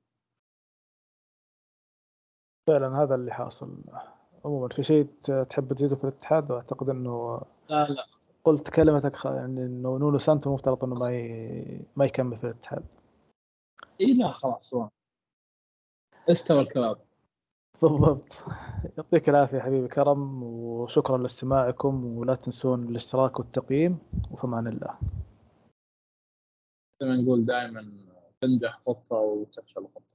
فعلا هذا اللي حاصل. عموما في شيء تحب تزيده في الاتحاد؟ واعتقد إنه لا لا. قلت كلمتك يعني إنه نونو سانتو مفترض إنه ما ي... ما يكمل في الاتحاد. اي لا خلاص هو استوى الكباب بالضبط. يعطيك العافية حبيبي كرم وشكرا لاستماعكم ولا تنسون الاشتراك والتقييم وفي أمان الله. زي ما نقول دائما تنجح خطة وتفشل خطة.